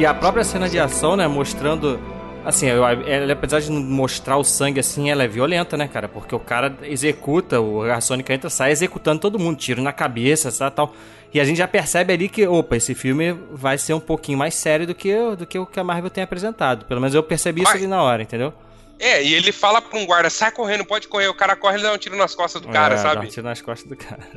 E a própria cena de ação, né, mostrando. Assim, ela, apesar de mostrar o sangue assim, ela é violenta, né, cara? Porque o cara executa, o Garçônica entra, sai executando todo mundo, tiro na cabeça, sabe, tal. E a gente já percebe ali que, opa, esse filme vai ser um pouquinho mais sério do que, do que o que a Marvel tem apresentado. Pelo menos eu percebi isso ali na hora, entendeu? É, e ele fala pra um guarda, sai correndo, pode correr. O cara corre e dá um tiro nas costas do cara, É, Dá sabe? um tiro nas costas do cara.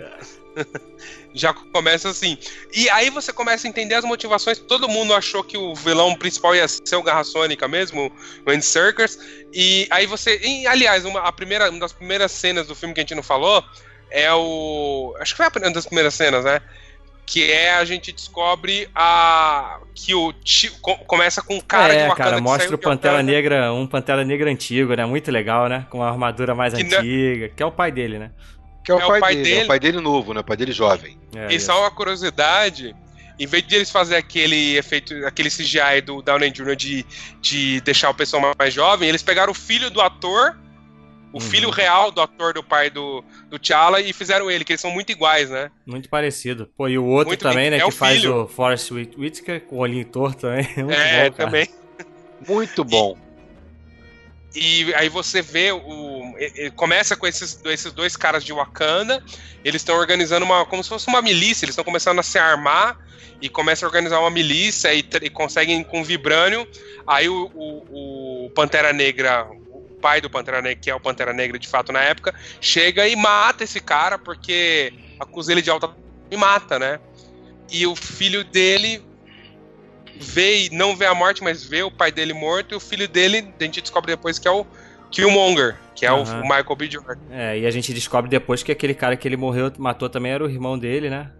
Já começa assim. E aí você começa a entender as motivações. Todo mundo achou que o vilão principal ia ser o Garra Sônica mesmo, o Andy Serkis. E aí você. e, aliás, uma, a primeira, uma das primeiras cenas do filme que a gente não falou é o. Acho que foi uma das primeiras cenas, né? Que é a gente descobre a. Que o. ti- co- começa com um cara de é, Wakanda cara, mostra o de Pantera Wakanda. Negra, um Pantera Negra antigo, né? Muito legal, né? Com uma armadura mais Que não- antiga, que é o pai dele, né? Que é o, pai, dele, é o pai dele novo, né? O pai dele jovem. É, E isso. só uma curiosidade, em vez de eles fazer aquele efeito, aquele CGI do Downey Jr. de, de deixar o pessoal mais jovem, eles pegaram o filho do ator, o Uhum. filho real do ator do pai do, do T'Challa e fizeram ele, que eles são muito iguais, né? Muito parecido. Pô, e o outro Muito também, bem, né? é que o faz filho. o Forrest Whit- Whitaker com o olhinho torto também. Muito é, bom, também. Muito bom. E aí você vê o. e- e Começa com esses, esses dois caras de Wakanda. Eles estão organizando uma. como se fosse uma milícia. Eles estão começando a se armar e começam a organizar uma milícia e, e conseguem com vibrânio. Aí o, o- o Pantera Negra, pai do Pantera Negra, que é o Pantera Negra de fato na época, chega e mata esse cara porque acusa ele de alta e mata, né? E o filho dele vê e não vê a morte, mas vê o pai dele morto, e o filho dele, a gente descobre depois que é o Killmonger, que é o- Aham. o Michael B. Jordan. É, e a gente descobre depois que aquele cara que ele morreu, matou também era o irmão dele, né?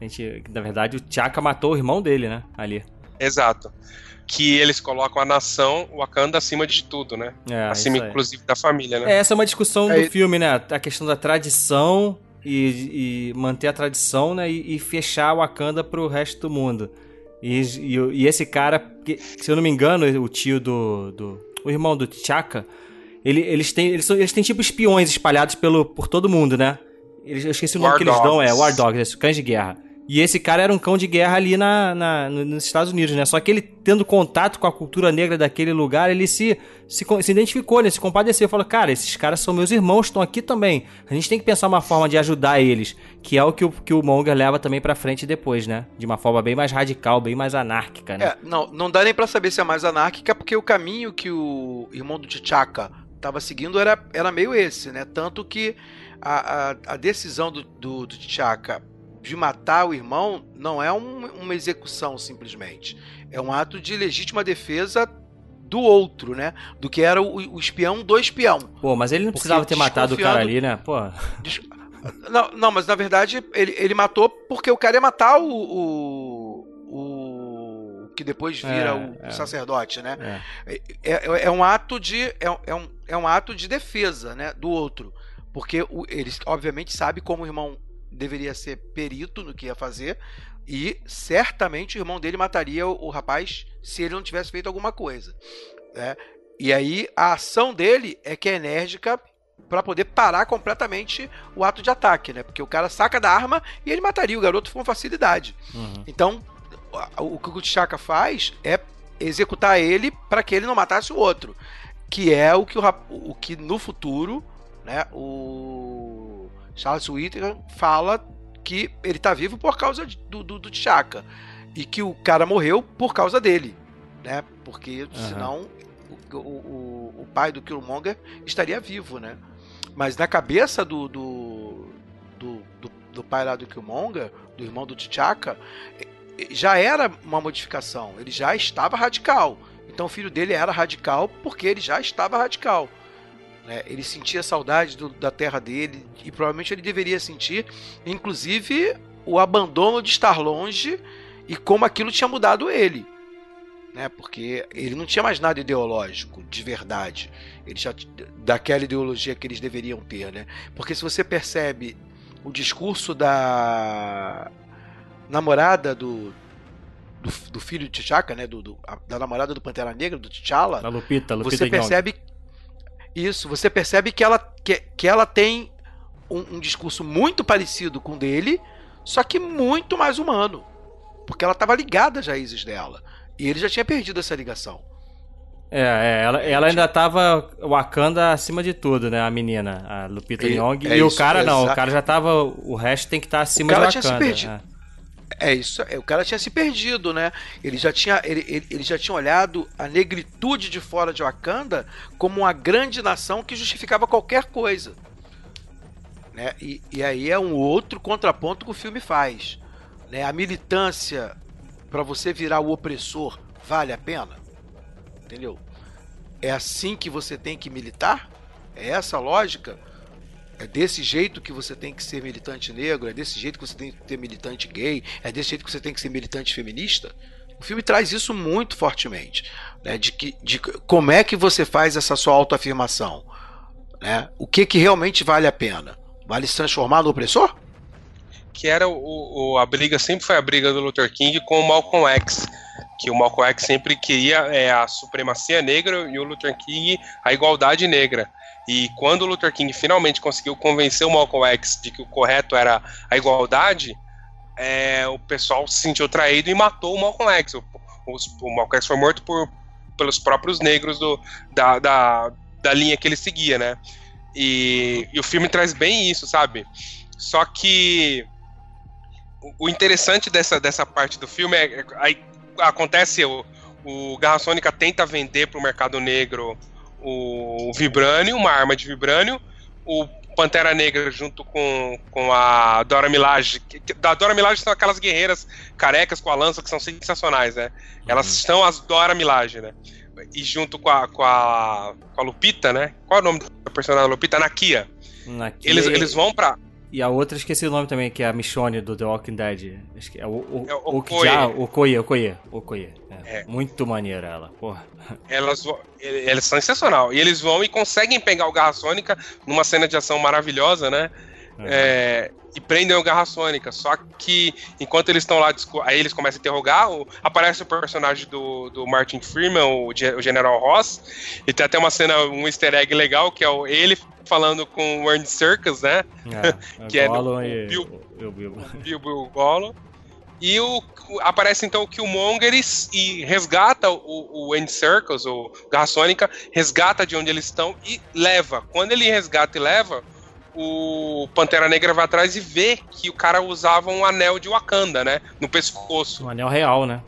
A gente, na verdade, o T'Chaka matou o irmão dele, né? Ali. Exato. Que eles colocam a nação Wakanda acima de tudo, né? É, acima, inclusive, da família, né? É, essa é uma discussão do filme, né? A questão da tradição e, e manter a tradição, né? E, e fechar o Wakanda pro resto do mundo. E, e, e esse cara, que, se eu não me engano, o tio do. do o irmão do T'Chaka, ele, eles, têm, eles, são- eles têm tipo espiões espalhados pelo, por todo mundo, né? Eles, eu esqueci o nome War que eles dão, é. War Dogs, isso, cães de guerra. E esse cara era um cão de guerra ali na, na- no- nos Estados Unidos, né? Só que ele, tendo contato com a cultura negra daquele lugar, ele se, se, se identificou, né? Se compadeceu. Falou, cara, esses caras são meus irmãos, estão aqui também. A gente tem que pensar uma forma de ajudar eles. Que é o que o, que o Monger leva também pra frente depois, né? De uma forma bem mais radical, bem mais anárquica, né? É, não, não dá nem pra saber se é mais anárquica, porque o caminho que o irmão do T'Chaka tava seguindo era, era meio esse, né? Tanto que a, a, a decisão do, do, do T'Chaka de matar o irmão não é um- uma execução simplesmente. É um ato de legítima defesa do outro, né? Do que era o, o espião do espião. Pô, mas ele não Porque precisava ter matado o cara ali, né? Pô, Des- Não, não, mas na verdade ele, ele matou porque o cara ia matar o. O. o que depois vira É, o é. sacerdote, né? é. É, é- é um ato de. É, é um, é um ato de defesa, né? Do outro. Porque o, eles, obviamente, sabe como o irmão deveria ser perito no que ia fazer. E certamente o irmão dele mataria o, o rapaz se ele não tivesse feito alguma coisa. né? E aí a ação dele é que é enérgica para poder parar completamente o ato de ataque, né? Porque o cara saca da arma e ele mataria o garoto com facilidade. Uhum. Então, o que o T'Chaka faz é executar ele para que ele não matasse o outro, que é o que o, o que no futuro, né, o Charles Whittaker fala que ele tá vivo por causa do, do, do T'Chaka e que o cara morreu por causa dele, né? Porque senão o, o, o, pai do Killmonger estaria vivo, né? Mas na cabeça do, do, do, do, do pai lá do Killmonger, do irmão do T'Chaka, já era uma modificação, ele já estava radical. Então o filho dele era radical porque ele já estava radical. Né? Ele sentia saudade do- da terra dele e provavelmente ele deveria sentir, inclusive, o abandono de estar longe e como aquilo tinha mudado ele. Né? Porque ele não tinha mais nada ideológico de verdade. Ele já daquela ideologia que eles deveriam ter, né? Porque se você percebe o discurso da namorada do, do, do filho de T'Chaka, né? Do, do- a- da namorada do Pantera Negra, do T'Challa. A Lupita, Lupita você Nyong'o. Isso, você percebe que ela, que, que ela tem um, um discurso muito parecido com o dele, só que muito mais humano. Porque ela estava ligada às raízes dela. E ele já tinha perdido essa ligação. É, é, ela, ela ainda tava Wakanda acima de tudo, né? A menina, a Lupita E- Nyong'o. é e o isso, cara não, exa- o cara já tava. O resto tem que estar acima cara de tinha se Wakanda. perdido. é. É isso, é, o cara tinha se perdido, né? Ele já tinha, ele, ele, ele já tinha olhado a negritude de fora de Wakanda como uma grande nação que justificava qualquer coisa. Né? E, e aí é um outro contraponto que o filme faz. Né? A militância para você virar o opressor vale a pena? Entendeu? É assim que você tem que militar? É essa a lógica? É desse jeito que você tem que ser militante negro? É desse jeito que você tem que ser militante gay? É desse jeito que você tem que ser militante feminista? O filme traz isso muito fortemente, né? De que, de como é que você faz essa sua autoafirmação, né? O que que realmente vale a pena? Vale se transformar no opressor? que era o, o- a briga, sempre foi a briga do Luther King com o Malcolm X, que o Malcolm X sempre queria é, a supremacia negra e o Luther King a igualdade negra. E quando o Luther King finalmente conseguiu convencer o Malcolm X de que o correto era a igualdade, é, o pessoal se sentiu traído e matou o Malcolm X. O, os- o Malcolm X foi morto por, pelos próprios negros do, da, da, da linha que ele seguia, né? E, e o filme traz bem isso, sabe? Só que o- o interessante dessa, dessa parte do filme é, é acontece o, o Garra Sônica tenta vender para o mercado negro o Vibranium, uma arma de Vibranium, o Pantera Negra junto com, com a Dora Milaje, da Dora Milaje são aquelas guerreiras carecas com a lança que são sensacionais, né? Elas são as Dora Milaje, né? E junto com a, com a, com a Lupita, né? Qual é o nome da personagem da Lupita? Nakia. Naquele- Eles, eles vão pra, E a outra, esqueci o nome também, que é a Michonne do The Walking Dead. Acho que é o, o, É o o, Okoye. Já- Okoye, Okoye, Okoye. É. É. Muito maneira ela, porra. Elas, eles são sensacional. E eles vão e conseguem pegar o Garra Sônica numa cena de ação maravilhosa, né? É, e prendem o Garra Sônica. Só que enquanto eles estão lá, aí eles começam a interrogar, o- aparece o personagem do, do Martin Freeman, o, o General Ross. E tem até uma cena, um easter egg legal, que é o- ele falando com o Ernie Serkis, né? É, Que é Gollum no- e o Bill- o- o Bilbo. E o Gollum. E o, aparece então o Killmonger e, e resgata o, o End Circles, o Garra Sônica, resgata de onde eles estão e leva. Quando ele resgata e leva, o Pantera Negra vai atrás e vê que o cara usava um anel de Wakanda, né? No pescoço. Um anel real, né?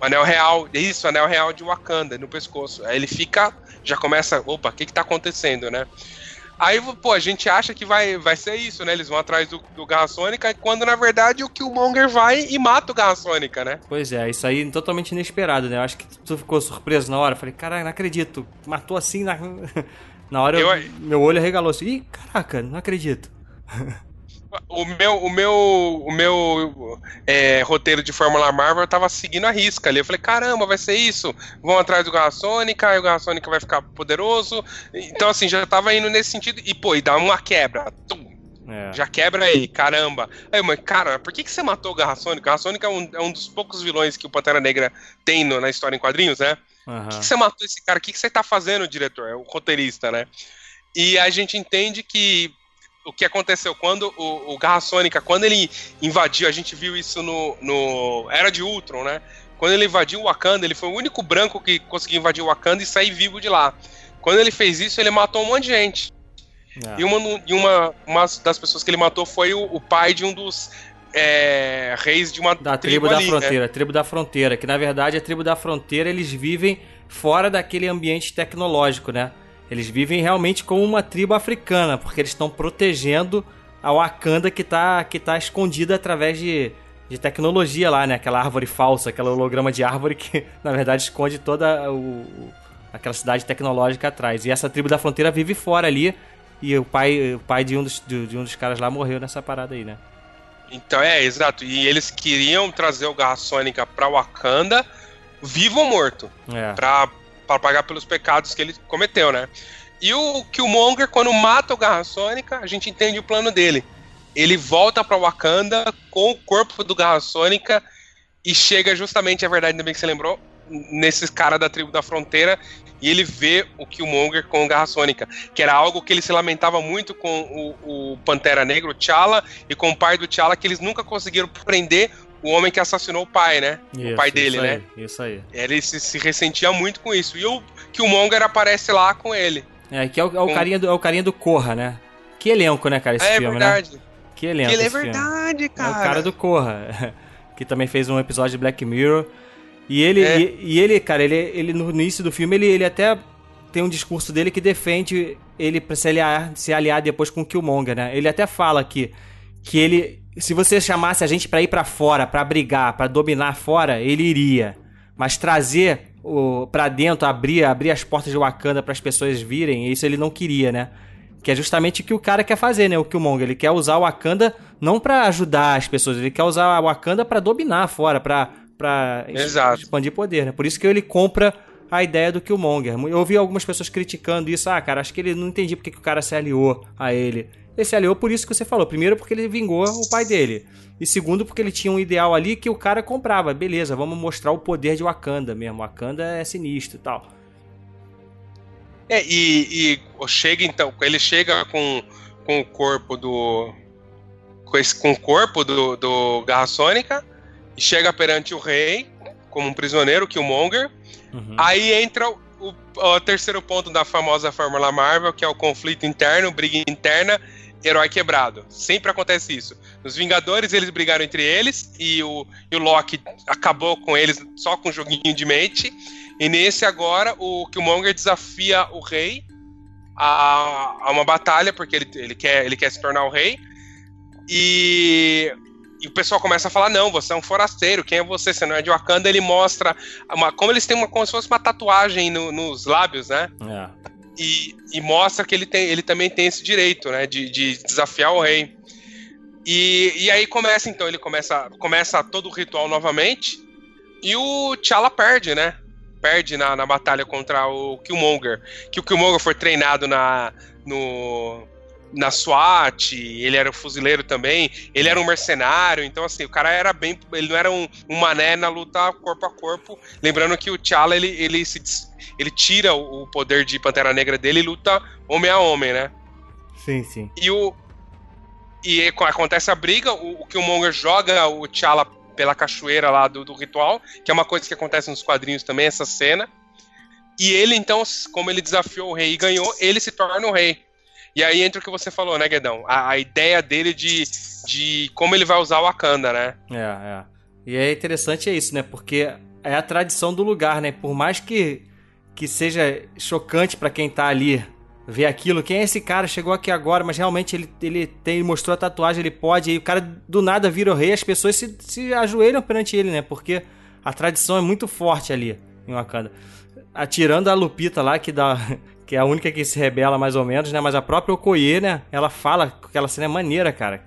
O anel real, isso, anel real de Wakanda no pescoço. Aí ele fica, já começa, opa, o que que tá acontecendo, né? Aí, pô, a gente acha que vai, vai ser isso, né? Eles vão atrás do, do Garra Sônica, quando na verdade o Killmonger vai e mata o Garra Sônica, né? Pois é, isso aí totalmente inesperado, né? Eu acho que tu ficou surpreso na hora. Falei, caralho, não acredito. Matou assim na. Na hora eu- Eu- meu olho arregalou assim. Ih, caraca, não acredito. O meu, o meu, o meu é, roteiro de Fórmula Marvel tava seguindo a risca ali. Eu falei, caramba, vai ser isso? Vão atrás do Garra Sônica, aí o Garra Sônica vai ficar poderoso. Então, assim, já tava indo nesse sentido. E, pô, e dá uma quebra. Tum, É. Já quebra aí, caramba. Aí, mas, cara, por que, que você matou o Garra Sônica? O Garra Sônica é um, é um dos poucos vilões que o Pantera Negra tem no- na história em quadrinhos, né? Por que, que você matou esse cara? O que, que você tá fazendo, diretor? É o roteirista, né? E a gente entende que o que aconteceu quando o, o Garra Sônica, quando ele invadiu, a gente viu isso no, no Era de Ultron, né? Quando ele invadiu o Wakanda, ele foi o único branco que conseguiu invadir o Wakanda e sair vivo de lá. Quando ele fez isso, ele matou um monte de gente. É. E, uma, e uma, uma das pessoas que ele matou foi o, o pai de um dos é, reis de uma Da tribo da ali, né? fronteira, a tribo da fronteira, que na verdade a tribo da fronteira eles vivem fora daquele ambiente tecnológico, né? Eles vivem realmente como uma tribo africana, porque eles estão protegendo a Wakanda que tá, que tá escondida através de, de tecnologia lá, né? Aquela árvore falsa, aquele holograma de árvore que na verdade esconde toda o, o- aquela cidade tecnológica atrás. E essa tribo da fronteira vive fora ali. E o pai, o pai de, um dos, de, de um dos caras lá morreu nessa parada aí, né? Então, é, exato. E eles queriam trazer o Garra Sônica pra Wakanda, vivo ou morto, É. pra, pra pagar pelos pecados que ele cometeu, né? E o Killmonger, quando mata o Garra Sônica, a gente entende o plano dele. ele volta pra Wakanda com o corpo do Garra Sônica e chega justamente, é verdade, ainda bem que você lembrou, nesses cara da tribo da fronteira e ele vê o Killmonger com o Garra Sônica, que era algo que ele se lamentava muito com o, o Pantera Negra, o T'Challa, e com o pai do T'Challa, que eles nunca conseguiram prender o homem que assassinou o pai, né? Isso, o pai dele, isso né? aí, Isso aí. Ele se, se ressentia muito com isso. E o Killmonger aparece lá com ele. É, que é o, é o carinha do, é o carinha do Corra, né? Que elenco, né, cara, esse é filme, verdade. né? Que elenco Ele é esse filme. verdade, É cara. o cara do Corra, que também fez um episódio de Black Mirror. E ele, É. e, e ele cara, ele, ele no início do filme, ele, ele até tem um discurso dele que defende ele pra se aliar, se aliar depois com o Killmonger, né? Ele até fala que, que ele, se você chamasse a gente pra ir pra fora, pra brigar, pra dominar fora, ele iria. Mas trazer o para dentro, abrir, abrir as portas de Wakanda para as pessoas virem, isso ele não queria, né? Que é justamente o que o cara quer fazer, né? O Killmonger, ele quer usar o Wakanda não pra ajudar as pessoas, ele quer usar o Wakanda pra dominar fora, pra para Exato. expandir poder, né? Por isso que ele compra a ideia do Killmonger. Eu ouvi algumas pessoas criticando isso. Ah, cara, acho que ele não entendi porque que o cara se aliou a ele. Ele se aliou por isso que você falou. Primeiro, porque ele vingou o pai dele. E segundo, porque ele tinha um ideal ali que o cara comprava. Beleza, vamos mostrar o poder de Wakanda mesmo. Wakanda é sinistro e tal. É, e, e chega então, ele chega com, com o corpo do. Com, esse, com o corpo do, do Garra Sônica e chega perante o rei como um prisioneiro, Killmonger. Uhum. Aí entra o, o- o terceiro ponto da famosa Fórmula Marvel, que é o conflito interno, briga interna, herói quebrado. Sempre acontece isso. Nos Vingadores, eles brigaram entre eles e o, e o Loki acabou com eles só com um joguinho de mente. E nesse agora, o Killmonger desafia o rei a, a uma batalha, porque ele, ele, quer, ele quer se tornar o rei. E, e o pessoal começa a falar: não, você é um forasteiro, quem é você? Você não é de Wakanda. Ele mostra uma, como eles têm uma, como se fosse uma tatuagem no- nos lábios, né? É. e, e mostra que ele, tem, ele também tem esse direito, né, de, de desafiar o rei. E, e aí começa, então, ele começa, começa todo o ritual novamente, e o T'Challa perde, né, perde na, na batalha contra o Killmonger, que o Killmonger foi treinado na, no, na SWAT, ele era um fuzileiro também, ele era um mercenário, então assim, o cara era bem, ele não era um, um mané na luta corpo a corpo, lembrando que o T'Challa, ele, ele se ele tira o poder de Pantera Negra dele e luta homem a homem, né? Sim, sim. E o e co- acontece a briga, o, o Killmonger joga o T'Challa pela cachoeira lá do, do ritual, que é uma coisa que acontece nos quadrinhos também, essa cena. E ele, então, como ele desafiou o rei e ganhou, ele se torna o rei. E aí entra o que você falou, né, Guedão? A, a ideia dele de, de como ele vai usar o Wakanda, né? É, é. E é interessante é isso, né? Porque é a tradição do lugar, né? Por mais que, que seja chocante pra quem tá ali ver aquilo, quem é esse cara? Chegou aqui agora, mas realmente ele, ele tem, mostrou a tatuagem, ele pode, e o cara do nada vira o rei, as pessoas se, se ajoelham perante ele, né? Porque a tradição é muito forte ali em Wakanda. Atirando a Lupita lá, que dá. Que é a única que se rebela mais ou menos, né? Mas a própria Okoye, né? Ela fala que aquela cena é maneira, cara.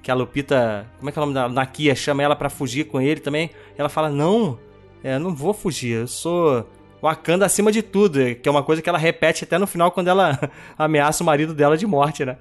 Que a Lupita. Como é que é o nome da Nakia? Chama ela pra fugir com ele também. Ela fala: Não, é, eu não vou fugir. Eu sou Wakanda acima de tudo. Que é uma coisa que ela repete até no final quando ela ameaça o marido dela de morte, né?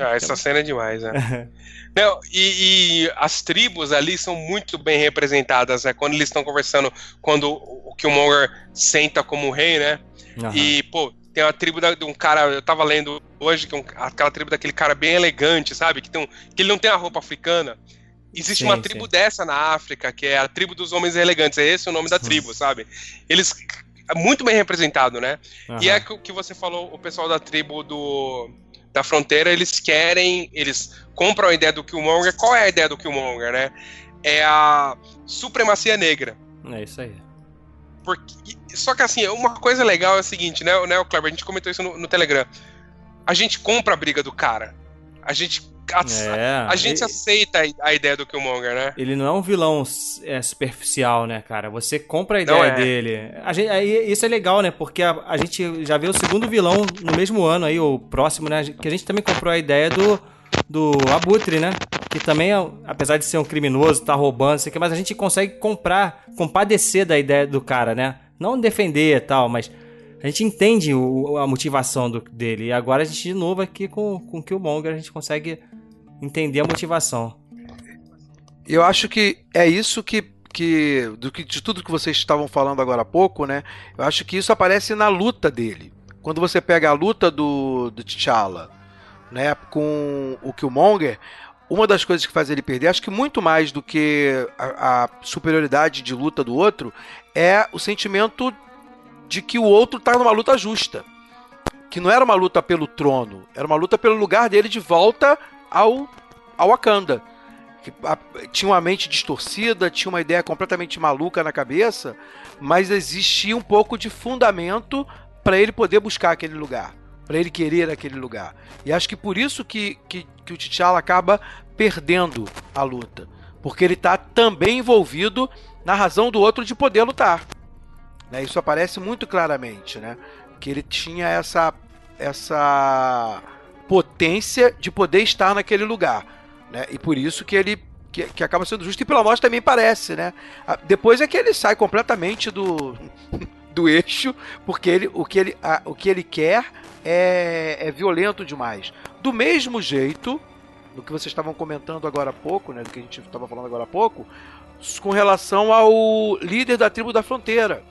Ah, essa cena é demais, né? Não, e, e as tribos ali são muito bem representadas, né? Quando eles estão conversando, quando o Killmonger senta como rei, né? Aham. E, pô, tem uma tribo da- de um cara, eu tava lendo hoje, que é um- aquela tribo daquele cara bem elegante, sabe? Que, tem um- que ele não tem a roupa africana. Existe Sim, uma sim. tribo dessa na África, que é a tribo dos homens elegantes. É esse o nome da tribo, sabe? Eles. É muito bem representado, né? E Aham. é que o que você falou, o pessoal da tribo do da fronteira, eles querem, eles compram a ideia do Killmonger. Qual é a ideia do Killmonger, né? É a supremacia negra. É isso aí. Porque, só que assim, uma coisa legal é o seguinte, né, né Kleber? A gente comentou isso no, no Telegram. A gente compra a briga do cara. A gente, a, É, a gente e- aceita a, ideia do Killmonger, né? Ele não é um vilão é, superficial, né, cara? Você compra a ideia é. dele. A gente, aí, isso é legal, né? Porque a, a gente já vê o segundo vilão no mesmo ano aí, o próximo, né? Que a gente também comprou a ideia do, do Abutre, né? Que também, é, apesar de ser um criminoso, tá roubando, sei que, mas a gente consegue comprar, compadecer da ideia do cara, né? Não defender e tal, mas a gente entende o- a motivação do- dele. E agora a gente, de novo, aqui com, com o Killmonger, a gente consegue entender a motivação. Eu acho que é isso que, que, do que de tudo que vocês estavam falando agora há pouco, né? Eu acho que isso aparece na luta dele. Quando você pega a luta do, do T'Challa, né, com o Killmonger, uma das coisas que faz ele perder, acho que muito mais do que a, a superioridade de luta do outro, é o sentimento de que o outro está numa luta justa. Que não era uma luta pelo trono, era uma luta pelo lugar dele de volta ao, ao Wakanda que a, tinha uma mente distorcida, tinha uma ideia completamente maluca na cabeça, mas existia um pouco de fundamento para ele poder buscar aquele lugar, para ele querer aquele lugar. E acho que por isso que, que, que o T'Challa acaba perdendo a luta, porque ele está também envolvido na razão do outro de poder lutar. Né? Isso aparece muito claramente, né? que ele tinha essa essa potência de poder estar naquele lugar. Né? E por isso que ele que, que, acaba sendo justo, e pela morte também parece, né? Depois é que ele sai completamente do, do eixo, porque ele, o, que ele, a, o que ele quer é, é violento demais. Do mesmo jeito, do que vocês estavam comentando agora há pouco, né? Do que a gente estava falando agora há pouco, com relação ao líder da tribo da fronteira.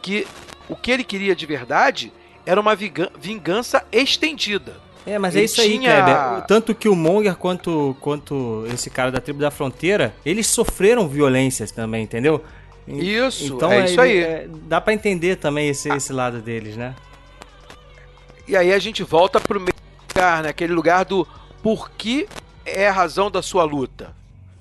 Que o que ele queria de verdade era uma vingança estendida. É, mas é isso aí, tinha... Kleber. Tanto que o Monger quanto, quanto esse cara da tribo da fronteira, eles sofreram violências também, entendeu? Isso, então, é, é isso aí. É, dá para entender também esse, ah. esse lado deles, né? E aí a gente volta pro mesmo lugar, né? Aquele lugar do por que é a razão da sua luta,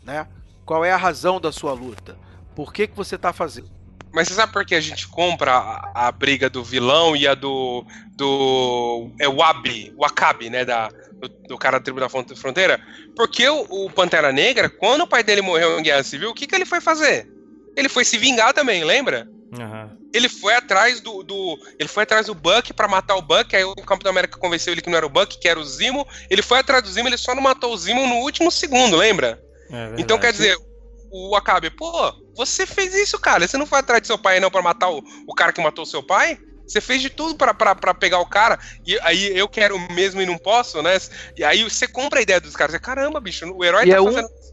né? Qual é a razão da sua luta? Por que, que você tá fazendo? Mas você sabe por que a gente compra a, a briga do vilão e a do. do. É o Abi, o Akabi, né? Da, do, do, cara da tribo da fronteira? Porque o, o, Pantera Negra, quando o pai dele morreu em guerra civil, o que, que ele foi fazer? Ele foi se vingar também, lembra? Uhum. Ele foi atrás do, do, Ele foi atrás do Buck para matar o Buck. Aí o Capitão América convenceu ele que não era o Buck, que era o Zimo. Ele foi atrás do Zimo, ele só não matou o Zimo no último segundo, lembra? É então quer dizer, o Akabe, pô, você fez isso, cara. Você não foi atrás de seu pai não para matar o, o cara que matou seu pai? Você fez de tudo para pegar o cara, e aí eu quero mesmo e não posso, né? E aí você compra a ideia dos caras. Você, Caramba, bicho, o herói e tá é fazendo um...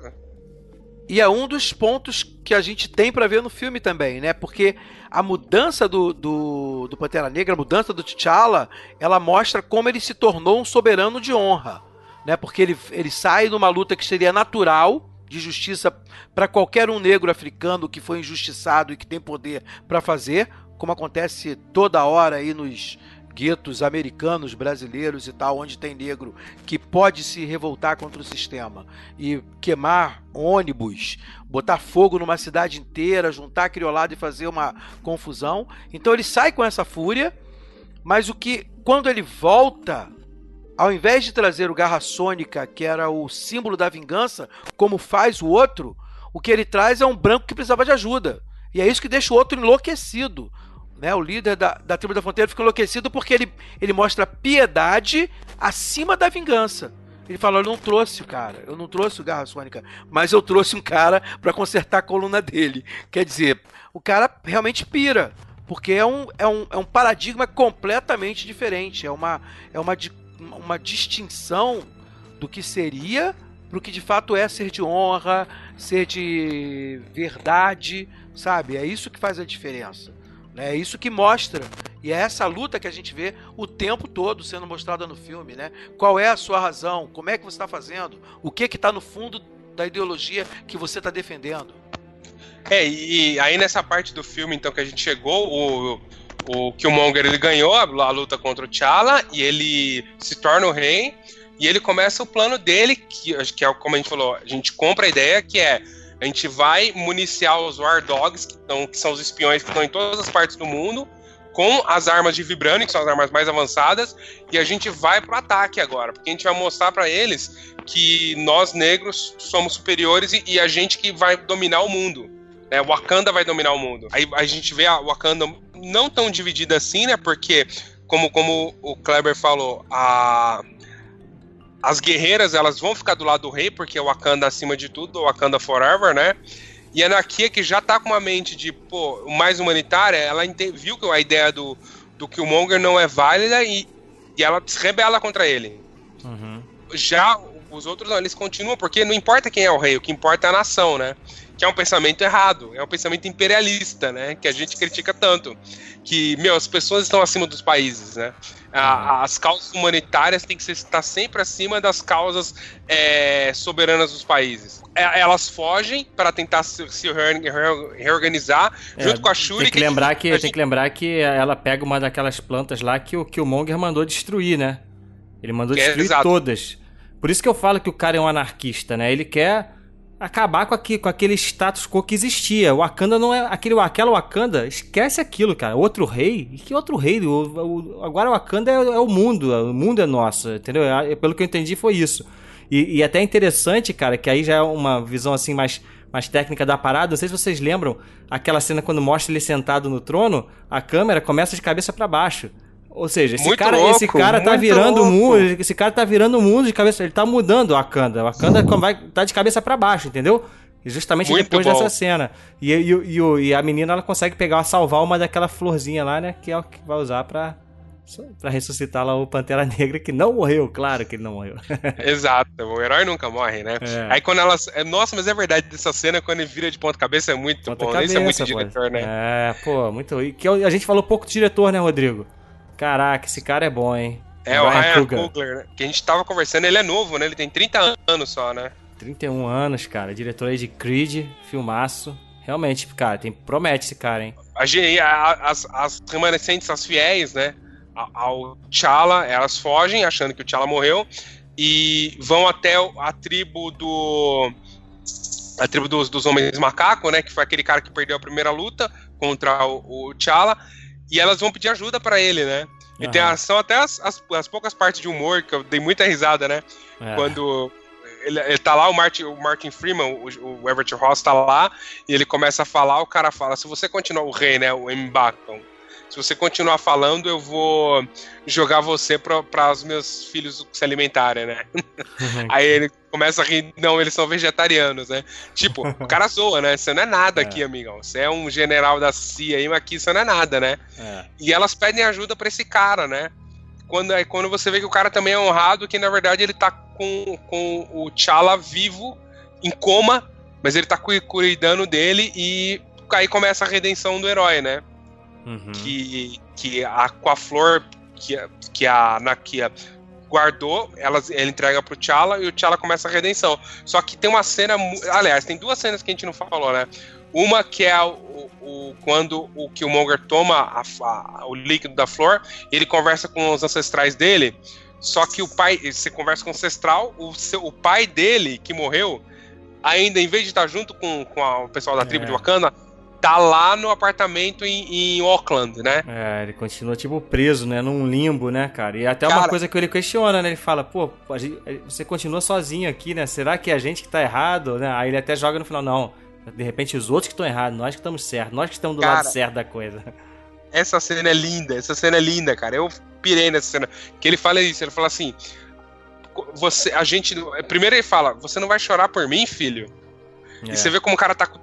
E é um dos pontos que a gente tem para ver no filme também, né? Porque a mudança do, do, do Pantera Negra, a mudança do T'Challa, ela mostra como ele se tornou um soberano de honra, né? Porque ele, ele sai numa luta que seria natural, de justiça para qualquer um negro africano que foi injustiçado e que tem poder para fazer, como acontece toda hora aí nos guetos americanos, brasileiros e tal, onde tem negro que pode se revoltar contra o sistema e queimar ônibus, botar fogo numa cidade inteira, juntar criolado e fazer uma confusão. Então ele sai com essa fúria, mas o que quando ele volta ao invés de trazer o Garra Sônica, que era o símbolo da vingança, como faz o outro, o que ele traz é um branco que precisava de ajuda. E é isso que deixa o outro enlouquecido. Né? O líder da, da tribo da fronteira fica enlouquecido porque ele, ele mostra piedade acima da vingança. Ele fala: Eu não trouxe o cara, eu não trouxe o Garra Sônica, mas eu trouxe um cara para consertar a coluna dele. Quer dizer, o cara realmente pira, porque é um, é um, é um paradigma completamente diferente. É uma, é uma uma distinção do que seria para o que de fato é ser de honra, ser de verdade, sabe? É isso que faz a diferença. Né? É isso que mostra. E é essa luta que a gente vê o tempo todo sendo mostrada no filme, né? Qual é a sua razão? Como é que você está fazendo? O que que está no fundo da ideologia que você está defendendo? É, e aí nessa parte do filme, então, que a gente chegou, o, o Killmonger ele ganhou a, luta contra o T'Challa e ele se torna o rei e ele começa o plano dele, que, que é como a gente falou, a gente compra a ideia que é a gente vai municiar os War Dogs, que, tão, que são os espiões que estão em todas as partes do mundo, com as armas de Vibranium, que são as armas mais avançadas, e a gente vai pro ataque agora, porque a gente vai mostrar para eles que nós negros somos superiores e, e, a gente que vai dominar o mundo. Né? Wakanda vai dominar o mundo. Aí a gente vê a Wakanda não tão dividida assim, né? Porque, como, como o Kleber falou, a, as guerreiras elas vão ficar do lado do rei, porque o Wakanda acima de tudo, o Wakanda forever, né? E a Nakia, que já tá com uma mente de, pô, mais humanitária, ela viu que a ideia do, do Killmonger não é válida e, e ela se rebela contra ele. Uhum. Já Os outros não, eles continuam, porque não importa quem é o rei, o que importa é a nação, né? Que é um pensamento errado, é um pensamento imperialista, né? Que a gente critica tanto. Que, meu, as pessoas estão acima dos países, né? A, as causas humanitárias têm que estar sempre acima das causas é, soberanas dos países. É, elas fogem para tentar se, se reorganizar É, junto com a Shuri. Tem que, lembrar que, a tem gente- que lembrar que ela pega uma daquelas plantas lá que o Killmonger mandou destruir, né? Ele mandou É, destruir exato. todas. Por isso que eu falo que o cara é um anarquista, né? Ele quer acabar com, aqui, com aquele status quo que existia. O Wakanda não é. Aquele, aquela Wakanda, esquece aquilo, cara. Outro rei? E que outro rei? O, o- agora o Wakanda é, é o mundo. O mundo é nosso, entendeu? É- Pelo que eu entendi, foi isso. E, e até é interessante, cara, que aí já é uma visão assim mais, mais técnica da parada. Não sei se vocês lembram aquela cena quando mostra ele sentado no trono, a câmera começa de cabeça pra baixo. Ou seja, esse Muito cara, louco, esse cara tá virando o mundo, esse cara tá virando o mundo de cabeça, ele tá mudando o Wakanda. O Wakanda vai tá de cabeça pra baixo, entendeu? Justamente Muito depois bom. dessa cena. E, e, e, e a menina ela consegue pegar, salvar uma daquela florzinha lá, né? Que é o que vai usar pra, pra ressuscitar lá o Pantera Negra, que não morreu, claro que ele não morreu. Exato, o herói nunca morre, né? É. Aí quando elas. é, Nossa, mas é verdade, dessa cena, quando ele vira de ponta cabeça, é muito Ponta bom. né? Isso é muito cabeça, pô. diretor, né? É, pô, muito. E que a gente falou pouco do diretor, né, Rodrigo? Caraca, esse cara é bom, hein? É, o Ryan Coogler. Coogler, né? Que a gente tava conversando, ele é novo, né? Ele tem 30 anos só, né? 31 anos, cara. Diretor aí de Creed, filmaço. Realmente, cara, tem, promete esse cara, hein? A as, as remanescentes, as fiéis, né? Ao T'Challa, elas fogem achando que o T'Challa morreu e vão até a tribo do. A tribo dos, dos Homens Macaco, né? Que foi aquele cara que perdeu a primeira luta contra o, o T'Challa. E elas vão pedir ajuda pra ele, né? E tem, a- são até as, as, as poucas partes de humor que eu dei muita risada, né? É. Quando ele, ele tá lá, o Martin, o Martin Freeman, o, o Everett Ross tá lá, e ele começa a falar, o cara fala, se você continuar, o rei, né, o M'Bakan, se você continuar falando, eu vou jogar você para os meus filhos se alimentarem, né? Aí ele começa a rir, não, eles são vegetarianos, né? Tipo, o cara zoa, né? Você não é nada aqui, amigão. Você é um general da CIA aí, mas aqui você não é nada, né? É. E elas pedem ajuda pra esse cara, né? Quando, é quando você vê que o cara também é honrado, que na verdade ele tá com, com o T'Challa vivo, em coma, mas ele tá cu- cuidando dele e aí começa a redenção do herói, né? Uhum. Que, que a, com a flor que, a- que a Nakia guardou, ela, ele entrega pro T'Challa e o T'Challa começa a redenção. Só que tem uma cena, aliás, tem duas cenas que a gente não falou, né? Uma que é o, o- quando o Killmonger toma a- a- o líquido da flor, ele conversa com os ancestrais dele, só que o pai, você conversa com o ancestral, o, seu, o pai dele, que morreu, ainda em vez de estar junto com, com a- o pessoal da tribo É. de Wakanda, tá lá no apartamento em, em Auckland, né? É, ele continua tipo preso, né? Num limbo, né, cara? E até uma Cara- coisa que ele questiona, né? Ele fala, pô, gente- você continua sozinho aqui, né? Será que é a gente que tá errado, né? Aí ele até joga no final, não. De repente os outros que estão errados, nós que estamos certos, nós que estamos do Cara, lado certo da coisa. Essa cena é linda, essa cena é linda, cara. Eu pirei nessa cena. Que ele fala isso, ele fala assim: você, a gente. Primeiro ele fala, você não vai chorar por mim, filho? É. E você vê como o cara tá com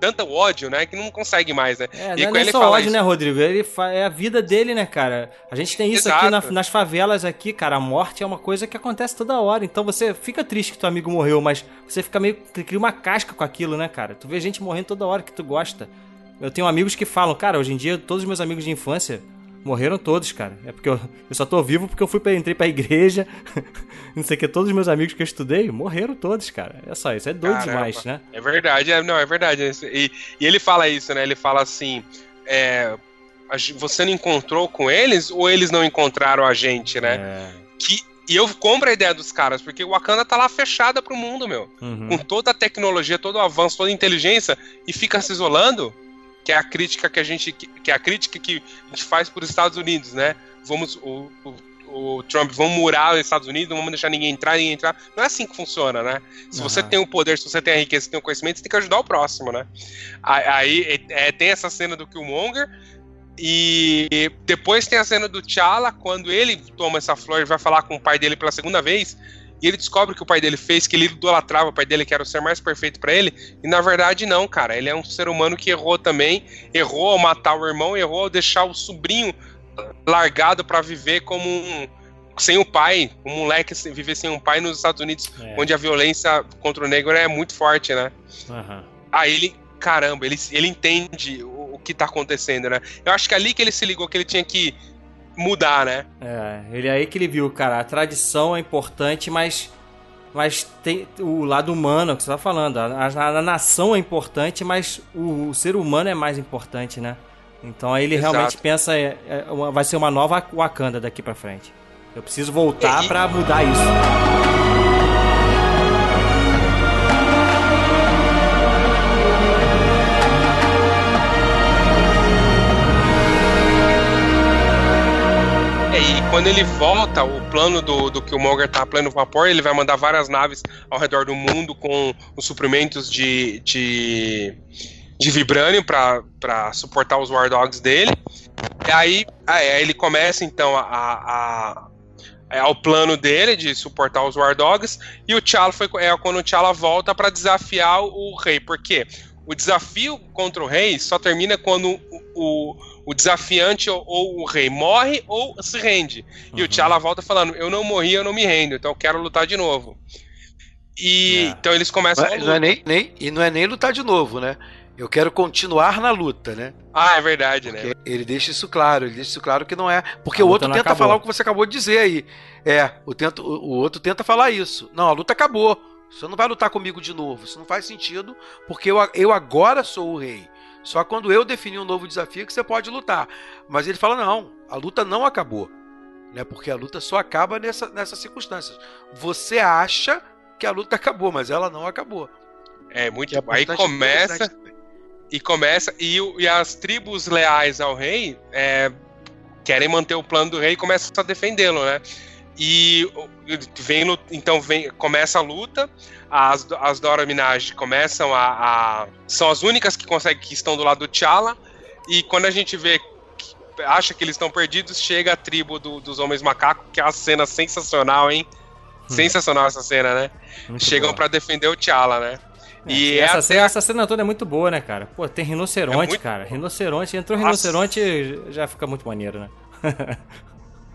tanto ódio, né? Que não consegue mais, né? É, e não é ele só fala ódio, isso, né, Rodrigo? Ele é a vida dele, né, cara? A gente tem isso aqui na- Exato. nas favelas aqui, cara. A morte é uma coisa que acontece toda hora. Então você fica triste que teu amigo morreu, mas você fica meio. cria uma casca com aquilo, né, cara? Tu vê gente morrendo toda hora que tu gosta. Eu tenho amigos que falam, cara, hoje em dia todos os meus amigos de infância morreram todos, cara. É porque eu, eu só tô vivo porque eu fui pra, entrei pra igreja. não sei o que, todos os meus amigos que eu estudei morreram todos, cara. É só isso, é doido Caramba. demais, né? É verdade, é, não, é verdade. E, e ele fala isso, né? Ele fala assim: é, você não encontrou com eles ou eles não encontraram a gente, né? É. Que, e eu compro a ideia dos caras, porque o Wakanda tá lá fechada pro mundo, meu. Uhum. Com toda a tecnologia, todo o avanço, toda a inteligência, e fica se isolando, que é a crítica que a gente. que, é a crítica que a gente faz para os Estados Unidos, né? Vamos. O, o, o Trump, vamos murar os Estados Unidos, não vamos deixar ninguém entrar, ninguém entrar. Não é assim que funciona, né? Se você Aham. tem o poder, se você tem a riqueza, se tem o conhecimento, você tem que ajudar o próximo, né? Aí é, tem essa cena do Killmonger. E depois tem a cena do T'Challa, quando ele toma essa flor e vai falar com o pai dele pela segunda vez. E ele descobre que o pai dele fez, que ele idolatrava o pai dele, que era o ser mais perfeito pra ele. E na verdade, não, cara. Ele é um ser humano que errou também. Errou ao matar o irmão, errou ao deixar o sobrinho largado pra viver como um, sem o pai, o moleque viver sem um pai nos Estados Unidos, É. onde a violência contra o negro é muito forte, né? Aham. Aí ele, caramba, ele, ele entende o, o que tá acontecendo, né? Eu acho que é ali que ele se ligou que ele tinha que mudar, né? É, ele é aí que ele viu, cara, a tradição é importante, mas mas tem o lado humano que você tá falando. A, a- a nação é importante, mas o, o ser humano é mais importante, né? Então aí ele Exato. realmente pensa é, é vai ser uma nova Wakanda daqui pra frente. Eu preciso voltar E- pra mudar isso. Quando ele volta, o plano do, do Killmonger tá a pleno vapor, ele vai mandar várias naves ao redor do mundo com os suprimentos de, de, de vibrânio para suportar os War Dogs dele. E aí, aí ele começa então a, a, a- ao plano dele de suportar os War Dogs, e o T'Challa foi é quando o T'Challa volta para desafiar o rei, porque o desafio contra o rei só termina quando o, o, o desafiante ou, ou o rei morre ou se rende. E o T'Challa volta falando: Eu não morri, eu não me rendo, então eu quero lutar de novo. E É. então eles começam a Não é, luta. não é nem, nem- e não é nem lutar de novo, né? Eu quero continuar na luta, né? Ah, é verdade, né? Porque ele deixa isso claro, ele deixa isso claro que não é. Porque A o outro tenta acabou. falar o que você acabou de dizer aí. É, o, tento, o, o outro tenta falar isso. Não, a luta acabou. Você não vai lutar comigo de novo. Isso não faz sentido, porque eu, eu agora sou o rei. Só quando eu definir um novo desafio que você pode lutar. Mas ele fala: não, a luta não acabou. Né? Porque a luta só acaba nessa, nessas circunstâncias. Você acha que a luta acabou, mas ela não acabou. É muito. É Aí começa. E começa. E, e as tribos leais ao rei é, querem manter o plano do rei e começam a defendê-lo, né? E vem, então vem, começa a luta. As, as Dora Minaj começam a, a- São as únicas que conseguem que estão do lado do T'Challa. E quando a gente vê. que- Acha que eles estão perdidos, chega a tribo do- dos Homens Macacos, que é uma cena sensacional, hein? Sensacional essa cena, né? Muito Chegam boa. pra defender o T'Challa, né? E E essa, é cena, essa cena toda é muito boa, né, cara? Pô, tem rinoceronte, É muito- cara. Rinoceronte. Entrou Nossa. rinoceronte, já fica muito maneiro, né?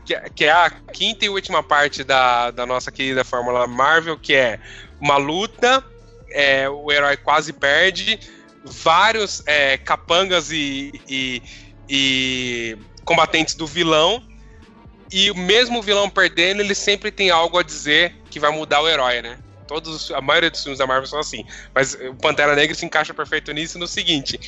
que, que é a quinta e última parte da, da nossa querida Fórmula Marvel, que é uma luta, é, o herói quase perde, vários é, capangas e, e, e combatentes do vilão, e mesmo o vilão perdendo, ele sempre tem algo a dizer que vai mudar o herói, né? Todos, os- a maioria dos filmes da Marvel são assim. Mas o Pantera Negra se encaixa perfeito nisso no seguinte: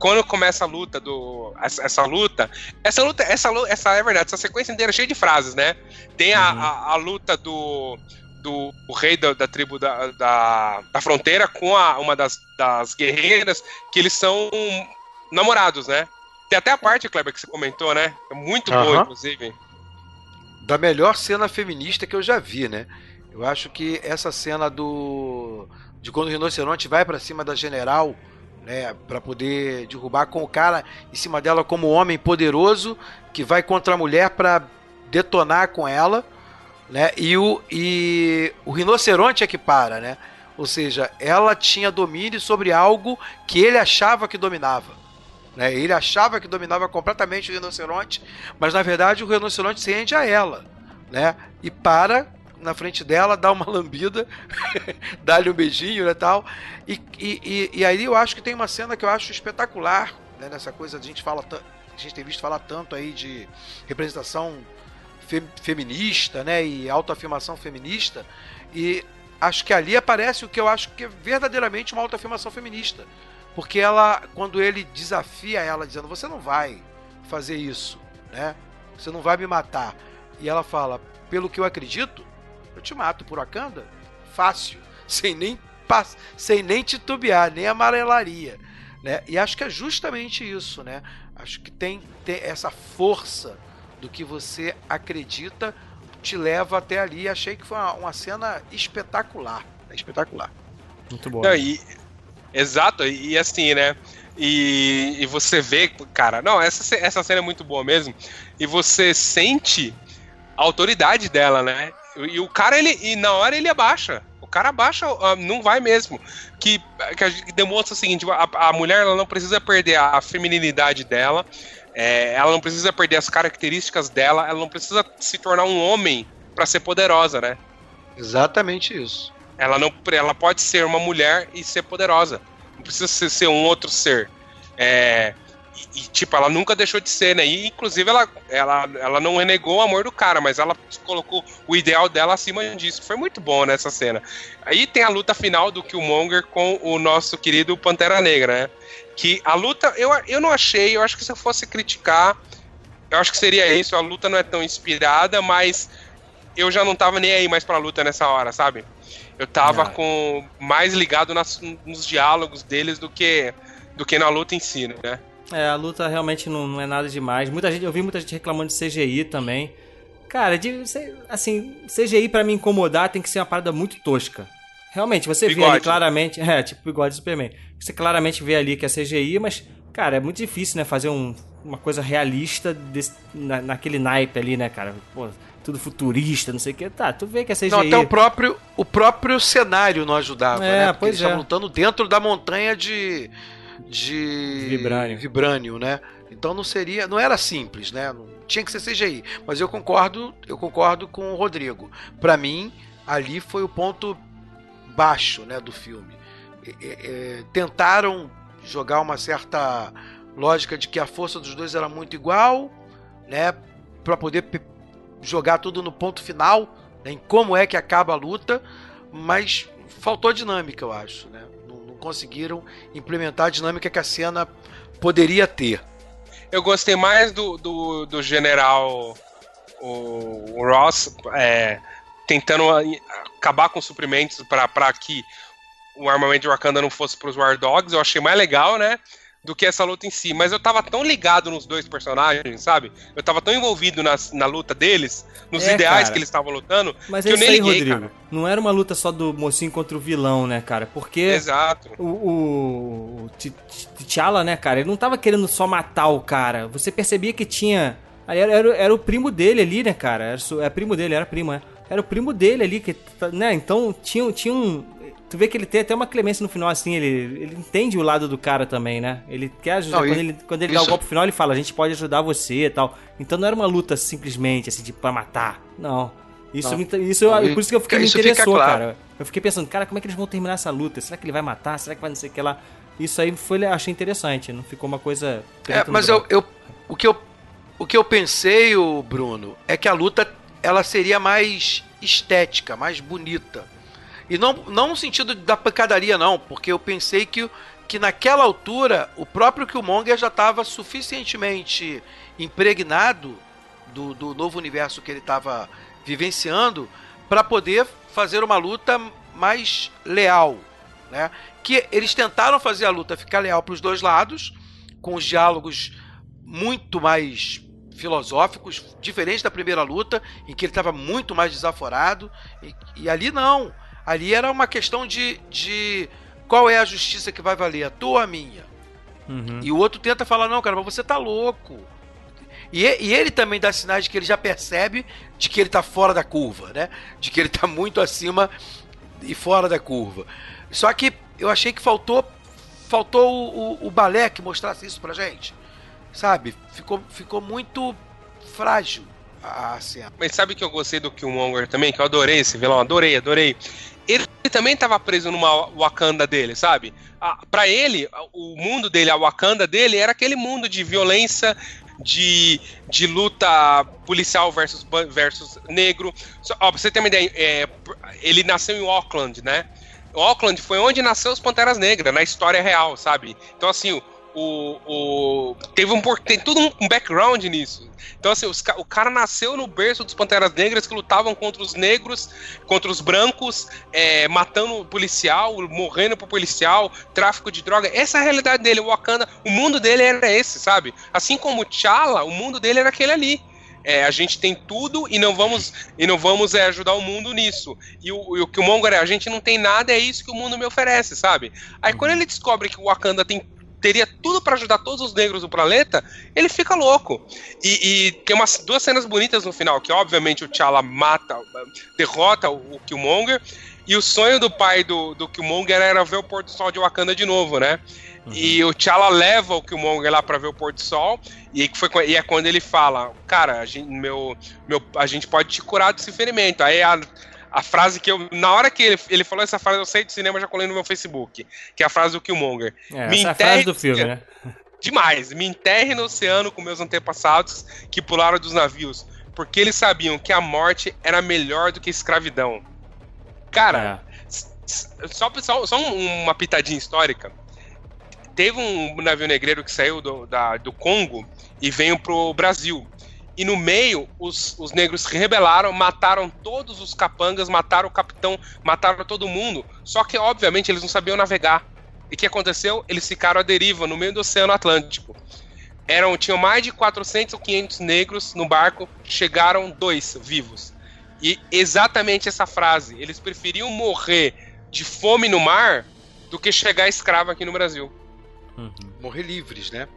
quando começa a luta do. Essa, essa luta. Essa luta, essa, essa é verdade, essa sequência inteira é cheia de frases, né? Tem a, Uhum. a, a luta do. Do o rei da, da tribo da, da, da fronteira com a, uma das, das guerreiras, que eles são namorados, né? Tem até a parte, Kleber, que você comentou, né? É muito boa, Aham. inclusive. da melhor cena feminista que eu já vi, né? Eu acho que essa cena do de quando o rinoceronte vai pra cima da general, né, para poder derrubar com o cara em cima dela como homem poderoso que vai contra a mulher pra detonar com ela, né? E o e o rinoceronte é que para, né? Ou seja, ela tinha domínio sobre algo que ele achava que dominava. Né? Ele achava que dominava completamente o rinoceronte, mas na verdade o rinoceronte se rende a ela, né? E para na frente dela, dá uma lambida, dá-lhe um beijinho e tal. E, e, e, e aí eu acho que tem uma cena que eu acho espetacular, né? Nessa coisa a gente fala, a gente tem visto falar tanto aí de representação fe- feminista, né? E autoafirmação feminista. E acho que ali aparece o que eu acho que é verdadeiramente uma autoafirmação feminista. Porque ela, quando ele desafia ela, dizendo, você não vai fazer isso, né? Você não vai me matar. E ela fala, pelo que eu acredito, eu te mato por Wakanda. Fácil. Sem nem, sem nem titubear, nem amarelaria. Né? E acho que é justamente isso, né? Acho que tem, tem essa força do que você acredita te leva até ali. Achei que foi uma, uma cena espetacular. É Espetacular. Muito boa. Não, e- exato, e, e assim, né? E, e você vê, cara, não, essa, essa cena é muito boa mesmo. E você sente a autoridade dela, né? E, e o cara, ele, e na hora ele abaixa. O cara abaixa, ah, não vai mesmo. Que, que, a gente demonstra o seguinte: a, a mulher ela não precisa perder a, a feminilidade dela, é, ela não precisa perder as características dela, ela não precisa se tornar um homem para ser poderosa, né? Exatamente isso. Ela não, ela pode ser uma mulher e ser poderosa. Não precisa ser, ser um outro ser. É, e, tipo, ela nunca deixou de ser, né? E, inclusive, ela, ela, ela não renegou o amor do cara, mas ela colocou o ideal dela acima disso. Foi muito bom nessa cena. Aí tem a luta final do Killmonger com o nosso querido Pantera Negra, né? Que a luta, eu, eu não achei, eu acho que se eu fosse criticar, eu acho que seria isso. A luta não é tão inspirada, mas eu já não tava nem aí mais pra luta nessa hora, sabe? Eu tava Não. com mais ligado nas- nos diálogos deles do que, do que na luta em si, né? É, a luta realmente não, não é nada demais. Muita gente, eu vi muita gente reclamando de CGI também. Cara, de, assim, CGI pra me incomodar tem que ser uma parada muito tosca. Realmente, você vê ali Bigode. claramente, é, tipo bigode do Superman. Você claramente vê ali que é CGI, mas, cara, é muito difícil, né, fazer um- uma coisa realista desse- na- naquele naipe ali, né, cara? Pô, tudo futurista, não sei o que. Tá, tu vê que é CGI. Não, até o próprio, o próprio cenário não ajudava, É, né? Porque pois eles estavam é. lutando dentro da montanha de. De. Vibrânio. Vibrânio, né? Então não seria. Não era simples, né? Não- tinha que ser CGI. Mas eu concordo, eu concordo com o Rodrigo. Pra mim, ali foi o ponto baixo né, do filme. É, é, é, tentaram jogar uma certa lógica de que a força dos dois era muito igual, né? Pra poder jogar tudo no ponto final, né, em como é que acaba a luta, mas faltou dinâmica, eu acho. Conseguiram implementar a dinâmica que a cena poderia ter. Eu gostei mais do, do, do general o, o Ross é, tentando acabar com os suprimentos para que o armamento de Wakanda não fosse para os War Dogs. Eu achei mais legal, né? Do que essa luta em si. Mas eu tava tão ligado nos dois personagens, sabe? Eu tava tão envolvido nas- na luta deles, nos É, ideais cara. que eles estavam lutando, Mas que é eu isso nem aí, liguei, Rodrigo. cara. Não era uma luta só do mocinho contra o vilão, né, cara? Porque Exato. o, o, T'Challa, né, cara, ele não tava querendo só matar o cara. Você percebia que tinha. ali Era, era, era o primo dele ali, né, cara? Era, su- é primo dele, era primo, é. Era o primo dele ali, que, né? Então tinha, tinha um. Tu vê que ele tem até uma clemência no final, assim, ele, ele entende o lado do cara também, né? Ele quer ajudar. Não, quando, ele, quando ele dá o isso- golpe final, ele fala, a gente pode ajudar você e tal. Então não era uma luta simplesmente, assim, de pra matar. Não. Isso, me, isso eu- por isso que eu fiquei, me isso interessou, claro. cara. Eu fiquei pensando, cara, como é que eles vão terminar essa luta? Será que ele vai matar? Será que vai não sei o que lá? Isso aí foi, achei interessante, não ficou uma coisa. É, mas eu, eu, o, que eu, o que eu pensei, o Bruno, é que a luta ela seria mais estética, mais bonita. E não, não no sentido da pancadaria, não, porque eu pensei que, que naquela altura o próprio Killmonger já estava suficientemente impregnado do, do novo universo que ele estava vivenciando para poder fazer uma luta mais leal, né? Que eles tentaram fazer a luta ficar leal para os dois lados, com os diálogos muito mais filosóficos, diferente da primeira luta, em que ele estava muito mais desaforado. E, e ali não. Ali era uma questão de, de qual é a justiça que vai valer, a tua ou a minha. Uhum. E o outro tenta falar, não, cara, mas você tá louco. E, e- ele também dá sinais de que ele já percebe de que ele tá fora da curva, né? De que ele tá muito acima e fora da curva. Só que eu achei que faltou faltou o, o, o balé que mostrasse isso pra gente. Sabe? Ficou, ficou muito frágil a a cena. Mas sabe que eu gostei do Killmonger também? Que eu adorei esse vilão, adorei, adorei. Ele também tava preso numa Wakanda dele, sabe? Pra ele, o mundo dele, a Wakanda dele, era aquele mundo de violência, de, de luta policial versus, versus negro. Só, ó, pra você ter uma ideia, é, ele nasceu em Auckland, né? Auckland foi onde nasceu os Panteras Negras, na história real, sabe? Então, assim, o, o teve um por- tem tudo um, background nisso. Então assim, os o cara nasceu no berço dos Panteras Negras que lutavam contra os negros, contra os brancos, é, matando o policial, morrendo pro policial, tráfico de droga. Essa é a realidade dele, o Wakanda, o mundo dele era esse, sabe? Assim como o T'Challa, o mundo dele era aquele ali. É, a gente tem tudo e não vamos e não vamos é, ajudar o mundo nisso. E o, e o Killmonger é, a gente não tem nada, é isso que o mundo me oferece, sabe? Aí quando ele descobre que o Wakanda tem teria tudo para ajudar todos os negros do planeta, ele fica louco. E, e, tem umas duas cenas bonitas no final, que obviamente o T'Challa mata, derrota o, o Killmonger, e o sonho do pai do, do Killmonger era ver o pôr do sol de Wakanda de novo, né? Uhum. E o T'Challa leva o Killmonger lá para ver o pôr do sol, e, foi, e é quando ele fala, cara, a gente, meu, meu, a gente pode te curar desse ferimento. Aí a, a frase que eu. Na hora que ele, ele falou essa frase, eu saí do cinema já colei no meu Facebook. Que é a frase do Killmonger. É, me essa enterre, é frase do filme, né? Demais. Me enterre no oceano com meus antepassados que pularam dos navios. Porque eles sabiam que a morte era melhor do que a escravidão. Cara, é. só, só, só uma pitadinha histórica. Teve um navio negreiro que saiu do, da, do Congo e veio pro Brasil. E no meio, os, os negros se rebelaram, mataram todos os capangas, mataram o capitão, mataram todo mundo. Só que, obviamente, eles não sabiam navegar. E o que aconteceu? Eles ficaram à deriva no meio do Oceano Atlântico. Eram, tinham mais de 400 ou 500 negros no barco, chegaram dois vivos. E exatamente essa frase, eles preferiam morrer de fome no mar do que chegar escravo aqui no Brasil. Uhum. Morrer livres, né?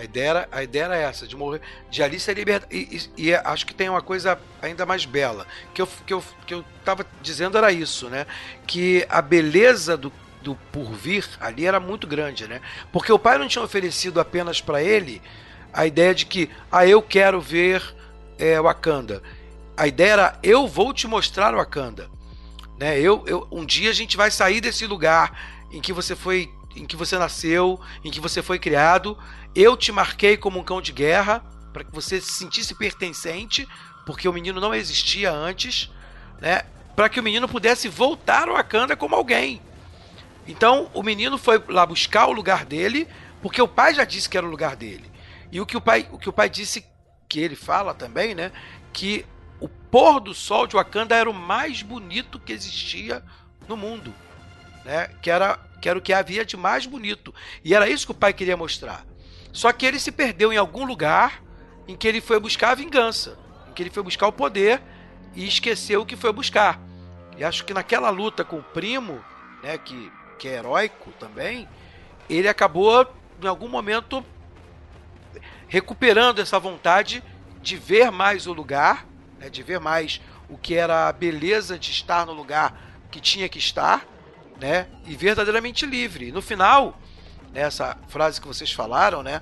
A ideia, era, a ideia era essa, de morrer, de ali ser libertado. E, e, e, acho que tem uma coisa ainda mais bela. Que eu, que, eu, que eu tava dizendo era isso, né? Que a beleza do, do porvir ali era muito grande, né? Porque o pai não tinha oferecido apenas para ele a ideia de que, ah, eu quero ver é, Wakanda. A ideia era, eu vou te mostrar Wakanda. Né? Eu, eu, um dia a gente vai sair desse lugar em que você foi em que você nasceu, em que você foi criado. Eu te marquei como um cão de guerra para que você se sentisse pertencente, porque o menino não existia antes, né? Para que o menino pudesse voltar ao Wakanda como alguém. Então o menino foi lá buscar o lugar dele, porque o pai já disse que era o lugar dele. E o que o pai, o que o pai disse que ele fala também, né? Que o pôr do sol de Wakanda era o mais bonito que existia no mundo, né? Que era que era o que havia de mais bonito. E era isso que o pai queria mostrar. Só que ele se perdeu em algum lugar em que ele foi buscar a vingança, em que ele foi buscar o poder e esqueceu o que foi buscar. E acho que naquela luta com o primo, né, que, que é heróico também, ele acabou em algum momento recuperando essa vontade de ver mais o lugar, né, de ver mais o que era a beleza de estar no lugar que tinha que estar né? E verdadeiramente livre. No final, nessa frase que vocês falaram, né?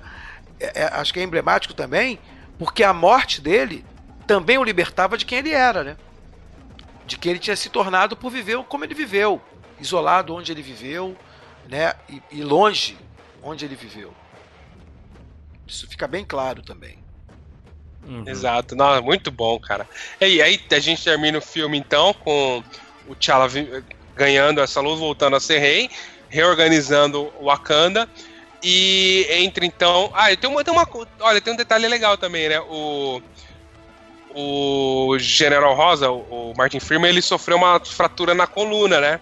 É, é, acho que é emblemático também, porque a morte dele também o libertava de quem ele era, né? De que ele tinha se tornado por viver como ele viveu, isolado onde ele viveu, né? E, e longe onde ele viveu. Isso fica bem claro também. Uhum. Exato, não, muito bom, cara. E aí a gente termina o filme então com o T'Challa ganhando essa luz, voltando a ser rei, reorganizando o Wakanda. E entre então. Ah, tem uma, tem uma. Olha, tem um detalhe legal também, né? O. O General Rosa, o Martin Freeman, ele sofreu uma fratura na coluna, né?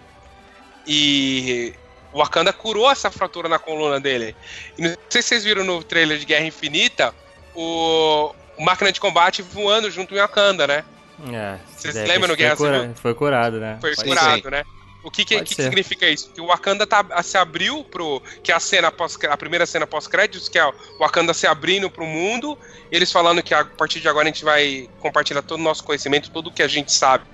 E o Wakanda curou essa fratura na coluna dele. E não sei se vocês viram no trailer de Guerra Infinita o, o máquina de combate voando junto em Wakanda, né? É, vocês lembram no Guerra Civil? Foi curado, né? Foi Pode curado, ser. né? O que, que, que significa isso? Que o Wakanda tá, se abriu pro. Que é a cena pós, a primeira cena pós-créditos, que é o Wakanda se abrindo pro mundo, eles falando que a partir de agora a gente vai compartilhar todo o nosso conhecimento, tudo que a gente sabe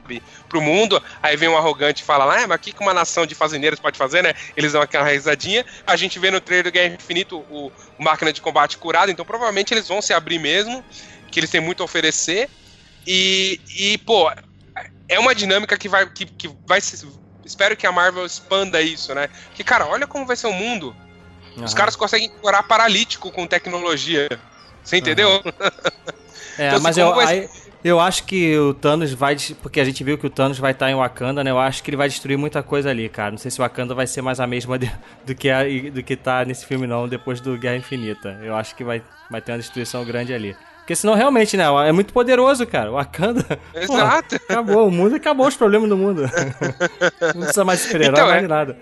pro mundo. Aí vem um arrogante e fala, ah, mas o que uma nação de fazendeiros pode fazer, né? Eles dão aquela risadinha. A gente vê no trailer do Guerra Infinito o, o máquina de combate curado, então provavelmente eles vão se abrir mesmo, que eles têm muito a oferecer. E, e pô, é uma dinâmica que vai, que, que vai se espero que a Marvel expanda isso, né? Que, cara, olha como vai ser o mundo. Uhum. Os caras conseguem curar paralítico com tecnologia. Você entendeu? Uhum. É, então, assim, mas eu, vai... eu acho que o Thanos vai. Porque a gente viu que o Thanos vai estar em Wakanda, né? Eu acho que ele vai destruir muita coisa ali, cara. Não sei se Wakanda vai ser mais a mesma de, do, que a, do que tá nesse filme, não, depois do Guerra Infinita. Eu acho que vai, vai ter uma destruição grande ali. Porque senão, realmente, né? É muito poderoso, cara. O Wakanda. Exato. Pô, acabou. O mundo acabou os problemas do mundo. Não precisa mais super-herói, então, mais é... nada.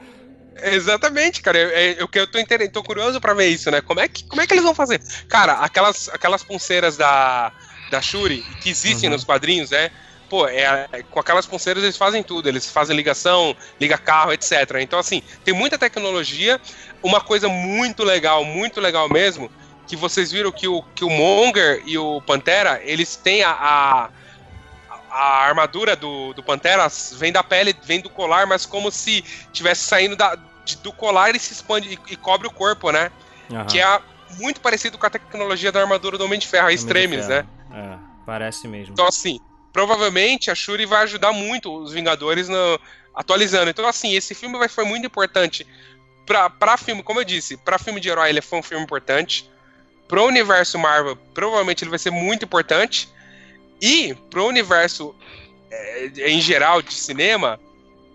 Exatamente, cara. É, é, que eu tô, inter... tô curioso pra ver isso, né? Como é, que, como é que eles vão fazer? Cara, aquelas, aquelas pulseiras da, da Shuri, que existem uhum. nos quadrinhos, né? pô, é, é, com aquelas pulseiras eles fazem tudo, eles fazem ligação, liga carro, etc. Então, assim, tem muita tecnologia. Uma coisa muito legal, muito legal mesmo, que vocês viram que o, que o Monger e o Pantera, eles têm a, a, a armadura do, do Pantera vem da pele, vem do colar, mas como se tivesse saindo da, de, do colar e se expande e, e cobre o corpo, né? Aham. Que é muito parecido com a tecnologia da armadura do Homem de Ferro, a Extremis, né? É, parece mesmo. Então, assim, provavelmente a Shuri vai ajudar muito os Vingadores no, atualizando. Então, assim, esse filme vai, foi muito importante pra filme, como eu disse, pra filme de herói ele foi um filme importante. Pro universo Marvel, provavelmente ele vai ser muito importante. E pro universo é, em geral de cinema,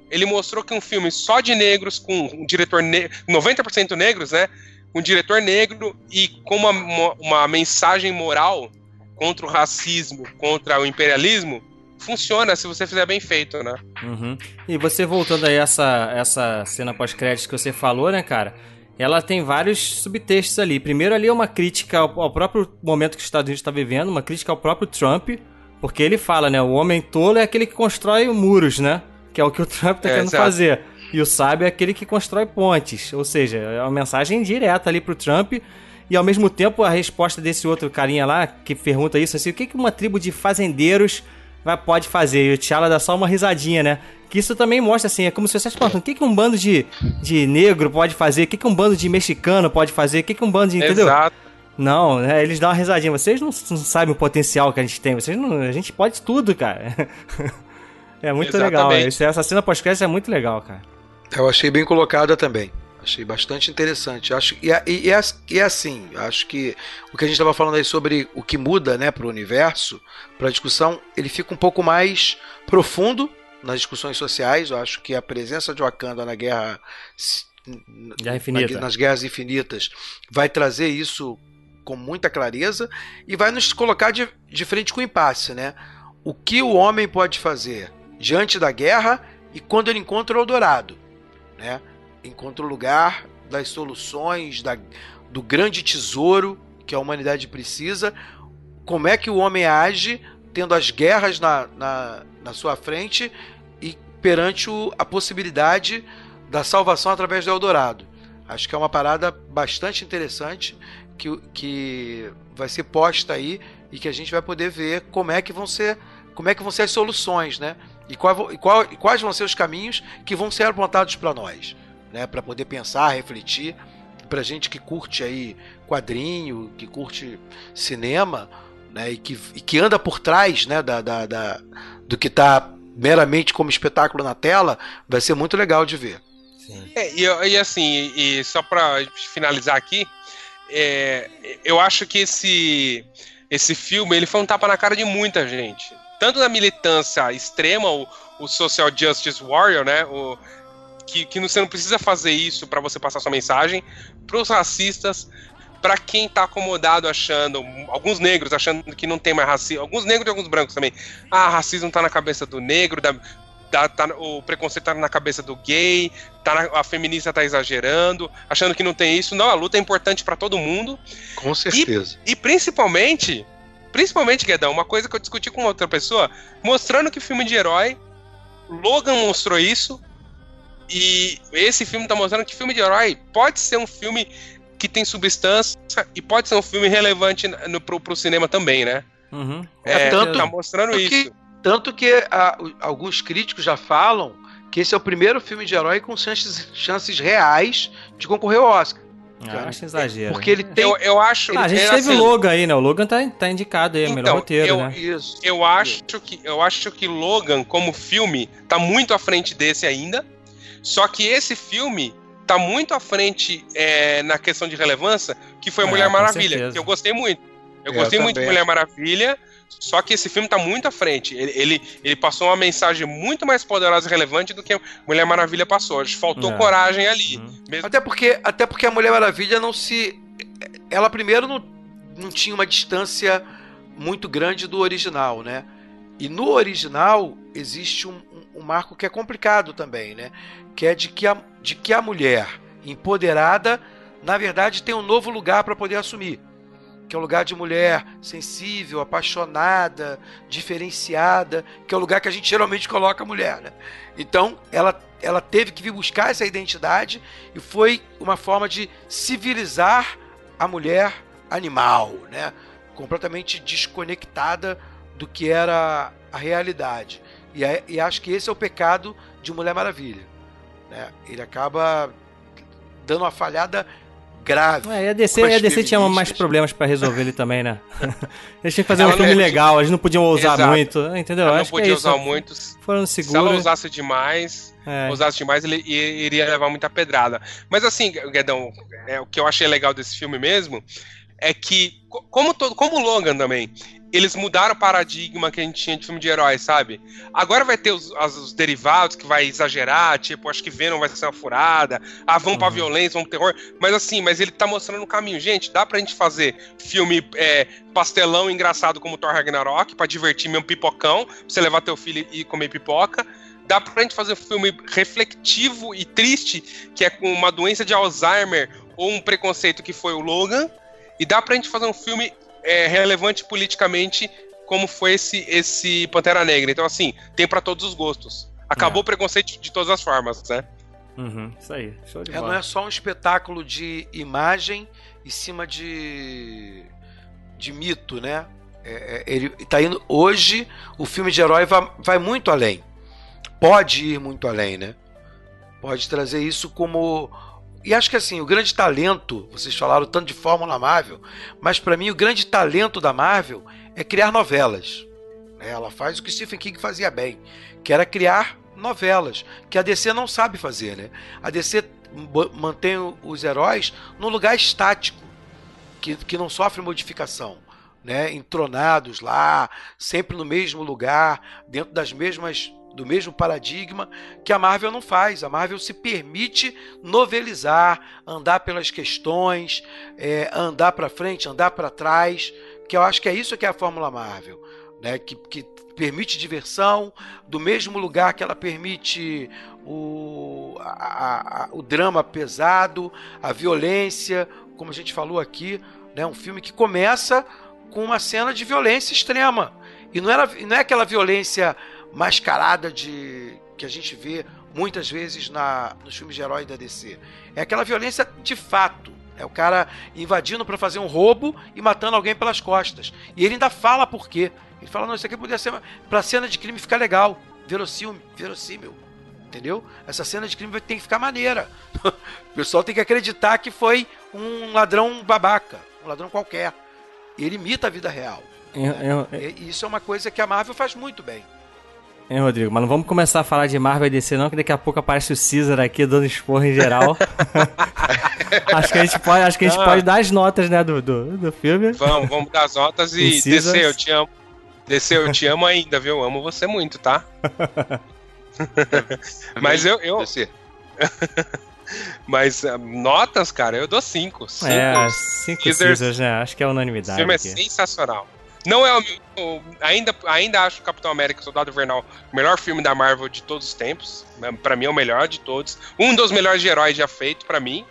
ele mostrou que um filme só de negros, com um diretor negro, 90% negros, né? Um diretor negro e com uma, uma, uma mensagem moral contra o racismo, contra o imperialismo, funciona se você fizer bem feito, né? Uhum. E você voltando aí a essa, essa cena pós-créditos que você falou, né, cara? Ela tem vários subtextos ali. Primeiro ali é uma crítica ao, ao próprio momento que os Estados Unidos está vivendo, uma crítica ao próprio Trump, porque ele fala, né, o homem tolo é aquele que constrói muros, né? Que é o que o Trump tá É, querendo exato. fazer. E o sábio é aquele que constrói pontes. Ou seja, é uma mensagem direta ali pro Trump. E ao mesmo tempo a resposta desse outro carinha lá, que pergunta isso assim, o que, que uma tribo de fazendeiros vai, pode fazer? E o T'Challa dá só uma risadinha, né? Que isso também mostra assim, é como se você estivesse perguntando, o que, que um bando de, de negro pode fazer? O que, que um bando de mexicano pode fazer? O que, que um bando de. Entendeu? Exato. Não, né, eles dão uma risadinha. Vocês não, não sabem o potencial que a gente tem. Vocês não, a gente pode tudo, cara. é muito legal. Exatamente. Esse- Essa cena pós-crédito é muito legal, cara. Eu achei bem colocada também. Achei bastante interessante. Acho, e, é- e, e assim, acho que o que a gente estava falando aí sobre o que muda né, para o universo, para a discussão, ele fica um pouco mais profundo nas discussões sociais. Eu acho que a presença de Wakanda na guerra. Guerra na- Infinita. nas guerras infinitas vai trazer isso com muita clareza e vai nos colocar de, de frente com o impasse, né? O que o homem pode fazer diante da guerra e quando ele encontra o Eldorado, né? Encontra o lugar das soluções, da, do grande tesouro que a humanidade precisa. Como é que o homem age tendo as guerras na, na, na sua frente e perante o, a possibilidade da salvação através do Eldorado. Acho que é uma parada bastante interessante que, que vai ser posta aí e que a gente vai poder ver como é que vão ser, como é que vão ser as soluções, né? E, qual, e, qual, e quais vão ser os caminhos que vão ser apontados para nós, né? Para poder pensar, refletir, para gente que curte aí quadrinho, que curte cinema, né? E que, e que anda por trás, né? Da, da, da do que está meramente como espetáculo na tela, vai ser muito legal de ver. É, e, e assim, e só pra finalizar aqui, é, eu acho que esse, esse filme ele foi um tapa na cara de muita gente. Tanto da militância extrema, o, o Social Justice Warrior, né? O, que, que você não precisa fazer isso para você passar sua mensagem, pros racistas, para quem tá acomodado achando, alguns negros achando que não tem mais racismo, alguns negros e alguns brancos também. Ah, racismo tá na cabeça do negro, da, da- tá- o preconceito tá na cabeça do gay, tá na- a feminista tá exagerando, achando que não tem isso. Não, a luta é importante para todo mundo. Com certeza. E principalmente, principalmente, Guedão, uma coisa que eu discuti com outra pessoa, mostrando que filme de herói, Logan mostrou isso, e esse filme tá mostrando que filme de herói pode ser um filme que tem substância e pode ser um filme relevante no, pro, pro cinema também, né? Uhum. É, tanto- tá mostrando tanto isso. Tanto que o- alguns críticos já falam que esse é o primeiro filme de herói com chances, chances reais de concorrer ao Oscar. Ah, acho exagero. Porque ele tem. Eu, eu acho. Ah, a gente é teve assim, o Logan aí, né? O Logan tá, tá indicado aí, melhor Então, roteiro, eu- né? Isso. Eu acho que eu acho que Logan como filme tá muito à frente desse ainda. Só que esse filme tá muito à frente é, na questão de relevância, que foi É, Mulher Maravilha, que eu gostei muito. Eu É, gostei eu muito de também. Mulher Maravilha, só que esse filme tá muito à frente. Ele, ele, ele passou uma mensagem muito mais poderosa e relevante do que Mulher Maravilha passou. Acho que Faltou É. coragem ali. Uhum. Mesmo Até porque, até porque a Mulher Maravilha não se. Ela primeiro não, não tinha uma distância muito grande do original, né? E no original existe um, um- um marco que é complicado também, né? Que é de que a, de que a mulher empoderada, na verdade, tem um novo lugar para poder assumir. que é o lugar de mulher sensível, apaixonada, diferenciada, que é o lugar que a gente geralmente coloca a mulher, né? Então, ela, ela teve que vir buscar essa identidade e foi uma forma de civilizar a mulher animal, né? Completamente desconectada do que era a realidade. E, e acho que esse é o pecado de Mulher Maravilha. Né? Ele acaba dando uma falhada grave. É, e a DC, a DC tinha mais problemas para resolver ele também, né? Eles tinham que fazer ela um filme legal, eles não podiam ousar Exato. muito, entendeu? Ela não Acho podia é usar muito. Foram seguros. Se ela usasse demais, é. usasse demais, ele iria levar muita pedrada. Mas assim, Guedão, é, o que eu achei legal desse filme mesmo é que, como, todo, como o Logan também, eles mudaram o paradigma que a gente tinha de filme de heróis, sabe? Agora vai ter os, os derivados que vai exagerar, tipo, acho que Venom vai ser uma furada, ah, vão uhum. pra violência, vão pro terror, mas assim, mas ele tá mostrando o caminho. Gente, dá pra gente fazer filme é, pastelão engraçado como Thor Ragnarok, pra divertir mesmo pipocão, pra você levar teu filho e comer pipoca, dá pra gente fazer um filme refletivo e triste, que é com uma doença de Alzheimer ou um preconceito que foi o Logan, e dá pra gente fazer um filme é, relevante politicamente como foi esse, esse Pantera Negra. Então, assim, tem para todos os gostos. Acabou é. o preconceito de todas as formas, né? Uhum, isso aí, show de é, bola. Não é só um espetáculo de imagem em cima de, de mito, né? É, é, ele tá indo. Hoje, o filme de herói vai, vai muito além. Pode ir muito além, né? Pode trazer isso como e acho que assim, o grande talento, vocês falaram tanto de Fórmula Marvel, mas para mim o grande talento da Marvel é criar novelas. É, ela faz o que Stephen King fazia bem, que era criar novelas, que a DC não sabe fazer, né? A DC mantém os heróis num lugar estático, que, que não sofre modificação. Né, entronados lá, sempre no mesmo lugar, dentro das mesmas do mesmo paradigma que a Marvel não faz. A Marvel se permite novelizar, andar pelas questões, é, andar para frente, andar para trás, que eu acho que é isso que é a Fórmula Marvel, né? que, que permite diversão, do mesmo lugar que ela permite o, a, a, o drama pesado, a violência, como a gente falou aqui, né? um filme que começa com uma cena de violência extrema. E não, era, não é aquela violência mascarada de que a gente vê muitas vezes na, nos filmes de herói da DC. É aquela violência de fato. É o cara invadindo para fazer um roubo e matando alguém pelas costas. E ele ainda fala por quê. Ele fala, não, isso aqui poderia ser pra cena de crime ficar legal. Verossímil, verossímil. Entendeu? Essa cena de crime tem que ficar maneira. o pessoal tem que acreditar que foi um ladrão babaca, um ladrão qualquer. Ele imita a vida real. Eu, eu, eu... E isso é uma coisa que a Marvel faz muito bem. Hein, Rodrigo? Mas não vamos começar a falar de Marvel e DC, não, que daqui a pouco aparece o Caesar aqui dando esporro em geral. acho que a gente pode, acho que a gente ah. pode dar as notas, né, do, do, do filme. Vamos, vamos dar as notas e DC, eu te amo. DC, eu te amo ainda, viu? Eu amo você muito, tá? Mas eu. eu... DC. Mas uh, notas, cara, eu dou 5. É, 5 Caesars, né? Acho que é unanimidade. O filme é aqui. sensacional. Não é o, o, ainda ainda acho Capitão América Soldado Invernal o melhor filme da Marvel de todos os tempos. Para mim é o melhor de todos. Um dos melhores de heróis já feito para mim.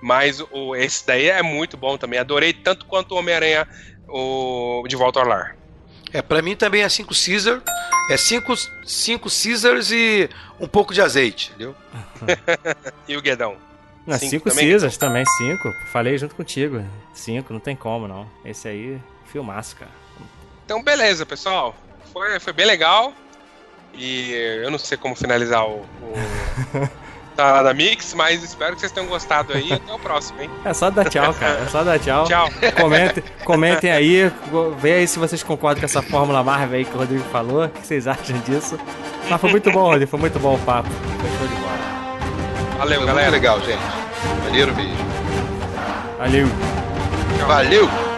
Mas o, esse daí é muito bom também. Adorei tanto quanto o Homem-Aranha o De Volta ao Lar. É, para mim também é 5 Caesar. É 5 cinco Caesars e um pouco de azeite, entendeu? e o Guedão? 5 Caesars também, 5. Falei junto contigo. 5, não tem como não. Esse aí, filmaço, cara. Então, beleza, pessoal. Foi, foi bem legal. E eu não sei como finalizar o, o da Mix, mas espero que vocês tenham gostado aí. Até o próximo, hein? É só dar tchau, cara. É só dar tchau. Tchau. Comentem, comentem aí. Vê aí se vocês concordam com essa fórmula Marvel aí que o Rodrigo falou. O que vocês acham disso? Mas foi muito bom, Rodrigo. Foi muito bom o papo. Foi show de bola. Valeu, foi galera. Muito legal, gente. Valeu, beijo. Valeu. Valeu.